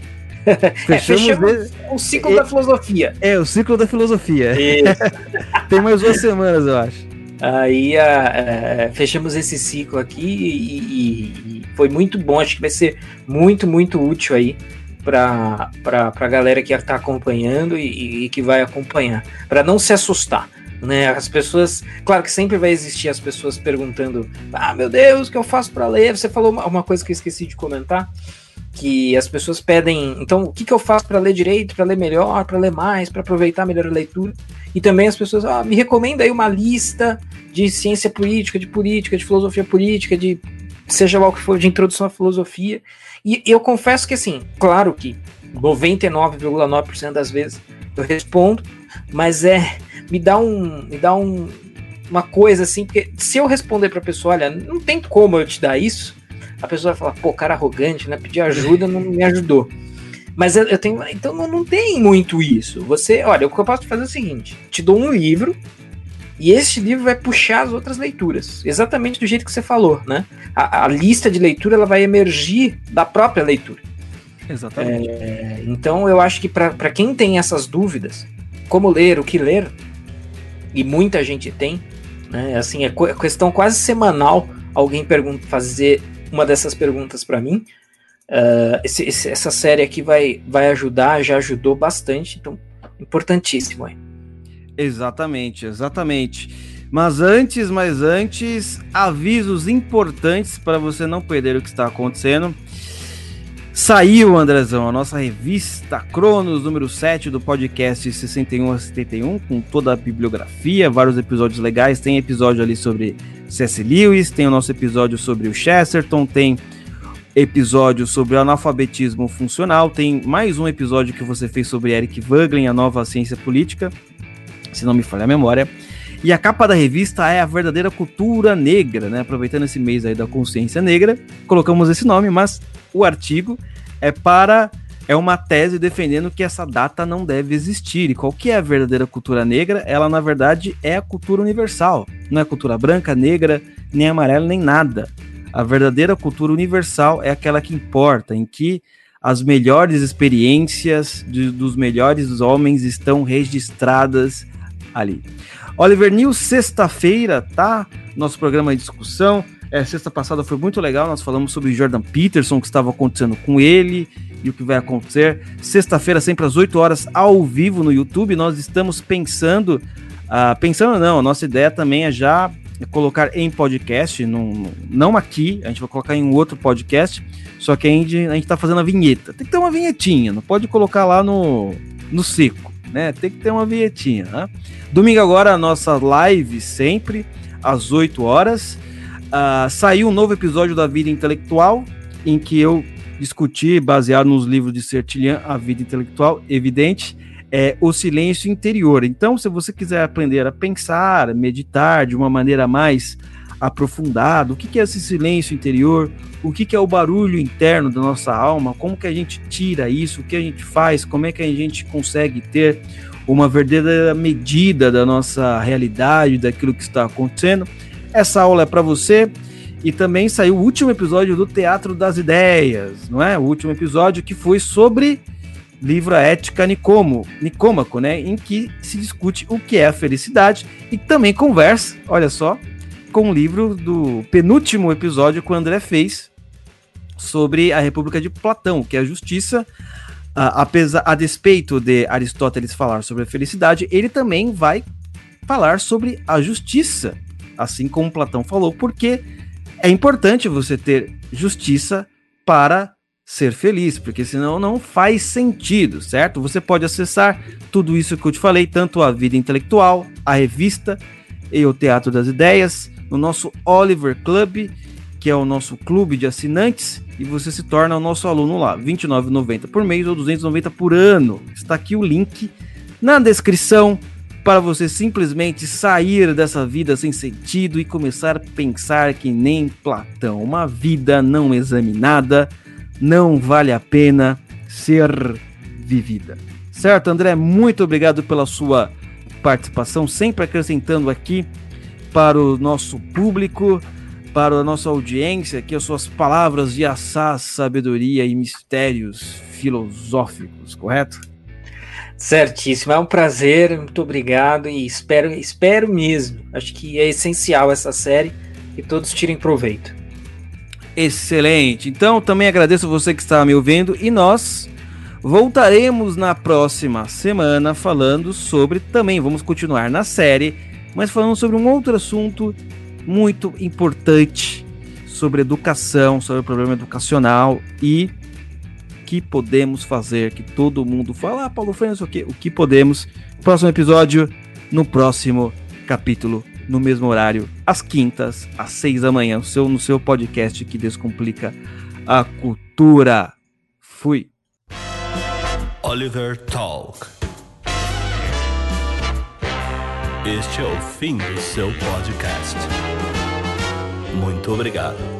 Fechamos, é, fechamos o ciclo é, da filosofia. É, o ciclo da filosofia. Tem mais duas semanas, eu acho. Aí a, fechamos esse ciclo aqui e, e, e, foi muito bom. Acho que vai ser muito, muito útil aí para a galera que está acompanhando e, e, que vai acompanhar. Para não se assustar né? As pessoas, claro que sempre vai existir as pessoas perguntando: "Ah, meu Deus, o que eu faço para ler?". Você falou uma coisa que eu esqueci de comentar, que as pessoas pedem, então, o que, que eu faço para ler direito, para ler melhor, para ler mais, para aproveitar melhor a leitura? E também as pessoas, ah, me recomenda aí uma lista de ciência política, de política, de filosofia política, de seja lá o que for, de introdução à filosofia. E eu confesso que, assim, claro que 99,9% das vezes eu respondo, mas é me dá um me dá um, uma coisa assim, porque se eu responder para a pessoa, olha, não tem como eu te dar isso, a pessoa vai falar, pô, cara arrogante, né? Pedir ajuda não me ajudou. Mas eu, eu tenho, então não, tem muito isso. Você, olha, o que eu posso fazer é o seguinte: te dou um livro e esse livro vai puxar as outras leituras, exatamente do jeito que você falou, né? A, a lista de leitura ela vai emergir da própria leitura. Exatamente. É, então eu acho que para quem tem essas dúvidas, como ler, o que ler, e muita gente tem, né? Assim, é, é questão quase semanal alguém pergunta, fazer uma dessas perguntas para mim. Uh, esse, esse, essa série aqui vai, vai ajudar, já ajudou bastante, então importantíssimo aí. Exatamente, exatamente. Mas antes, mas antes, avisos importantes para você não perder o que está acontecendo. Saiu, Andrezão, a nossa revista Cronos, número 7 do podcast 61 a 71, com toda a bibliografia, vários episódios legais. Tem episódio ali sobre C.S. Lewis, tem o nosso episódio sobre o Chesterton, tem episódio sobre o analfabetismo funcional, tem mais um episódio que você fez sobre Eric Voegelin, a nova ciência política, se não me falha a memória. E a capa da revista é a verdadeira cultura negra, né? Aproveitando esse mês aí da consciência negra, colocamos esse nome, mas o artigo é para é uma tese defendendo que essa data não deve existir. E qual que é a verdadeira cultura negra? Ela, na verdade, é a cultura universal. Não é cultura branca, negra, nem amarela, nem nada. A verdadeira cultura universal é aquela que importa, em que as melhores experiências de, dos melhores homens estão registradas ali. Oliver News, sexta-feira, tá? Nosso programa de discussão. É, sexta passada foi muito legal, nós falamos sobre Jordan Peterson, o que estava acontecendo com ele e o que vai acontecer. Sexta-feira, sempre às 8 horas, ao vivo no YouTube, nós estamos pensando, uh, pensando não, a nossa ideia também é já colocar em podcast, num, não aqui, a gente vai colocar em um outro podcast, só que a gente, a gente tá fazendo a vinheta. Tem que ter uma vinhetinha, não pode colocar lá no, no seco, né? Tem que ter uma vinhetinha, né? Domingo agora, a nossa live sempre, às 8 horas. Uh, saiu um novo episódio da Vida Intelectual, em que eu discuti, baseado nos livros de Sertilhan, A Vida Intelectual, evidente, é o silêncio interior. Então, se você quiser aprender a pensar, meditar de uma maneira mais aprofundada, o que, é esse silêncio interior, o que é o barulho interno da nossa alma, como que a gente tira isso, o que a gente faz, como é que a gente consegue ter uma verdadeira medida da nossa realidade, daquilo que está acontecendo essa aula é para você. E também saiu o último episódio do Teatro das Ideias, não é? O último episódio que foi sobre livro A Ética Nicomo, Nicômaco, né? Em que se discute o que é a felicidade e também conversa, olha só, com o livro do penúltimo episódio que o André fez sobre a República de Platão, que é a justiça. Apesar, a despeito de Aristóteles falar sobre a felicidade, ele também vai falar sobre a justiça assim como Platão falou, porque é importante você ter justiça para ser feliz, porque senão não faz sentido, certo? Você pode acessar tudo isso que eu te falei, tanto a vida intelectual, a revista e o Teatro das Ideias, no nosso Oliver Club. que é o nosso clube de assinantes, e você se torna o nosso aluno lá, R$ 29,90 por mês ou R$ 290 por ano. Está aqui o link na descrição para você simplesmente sair dessa vida sem sentido e começar a pensar que nem Platão. Uma vida não examinada não vale a pena ser vivida. Certo, André? Muito obrigado pela sua participação, sempre acrescentando aqui para o nosso público para a nossa audiência aqui as suas palavras de assaz, sabedoria e mistérios filosóficos, correto? Certíssimo, é um prazer, muito obrigado e espero, espero mesmo. Acho que é essencial essa série e todos tirem proveito. Excelente. Então também agradeço você que está me ouvindo e nós voltaremos na próxima semana falando sobre também vamos continuar na série, mas falando sobre um outro assunto muito importante sobre educação, sobre o problema educacional e que podemos fazer, que todo mundo fala, ah, Paulo Freitas, o que, o que podemos. Próximo episódio, no próximo capítulo, no mesmo horário, às quintas, às seis da manhã, no seu, no seu podcast que descomplica a cultura. Fui. Oliver Talk. Este é o fim do seu podcast. Muito obrigado.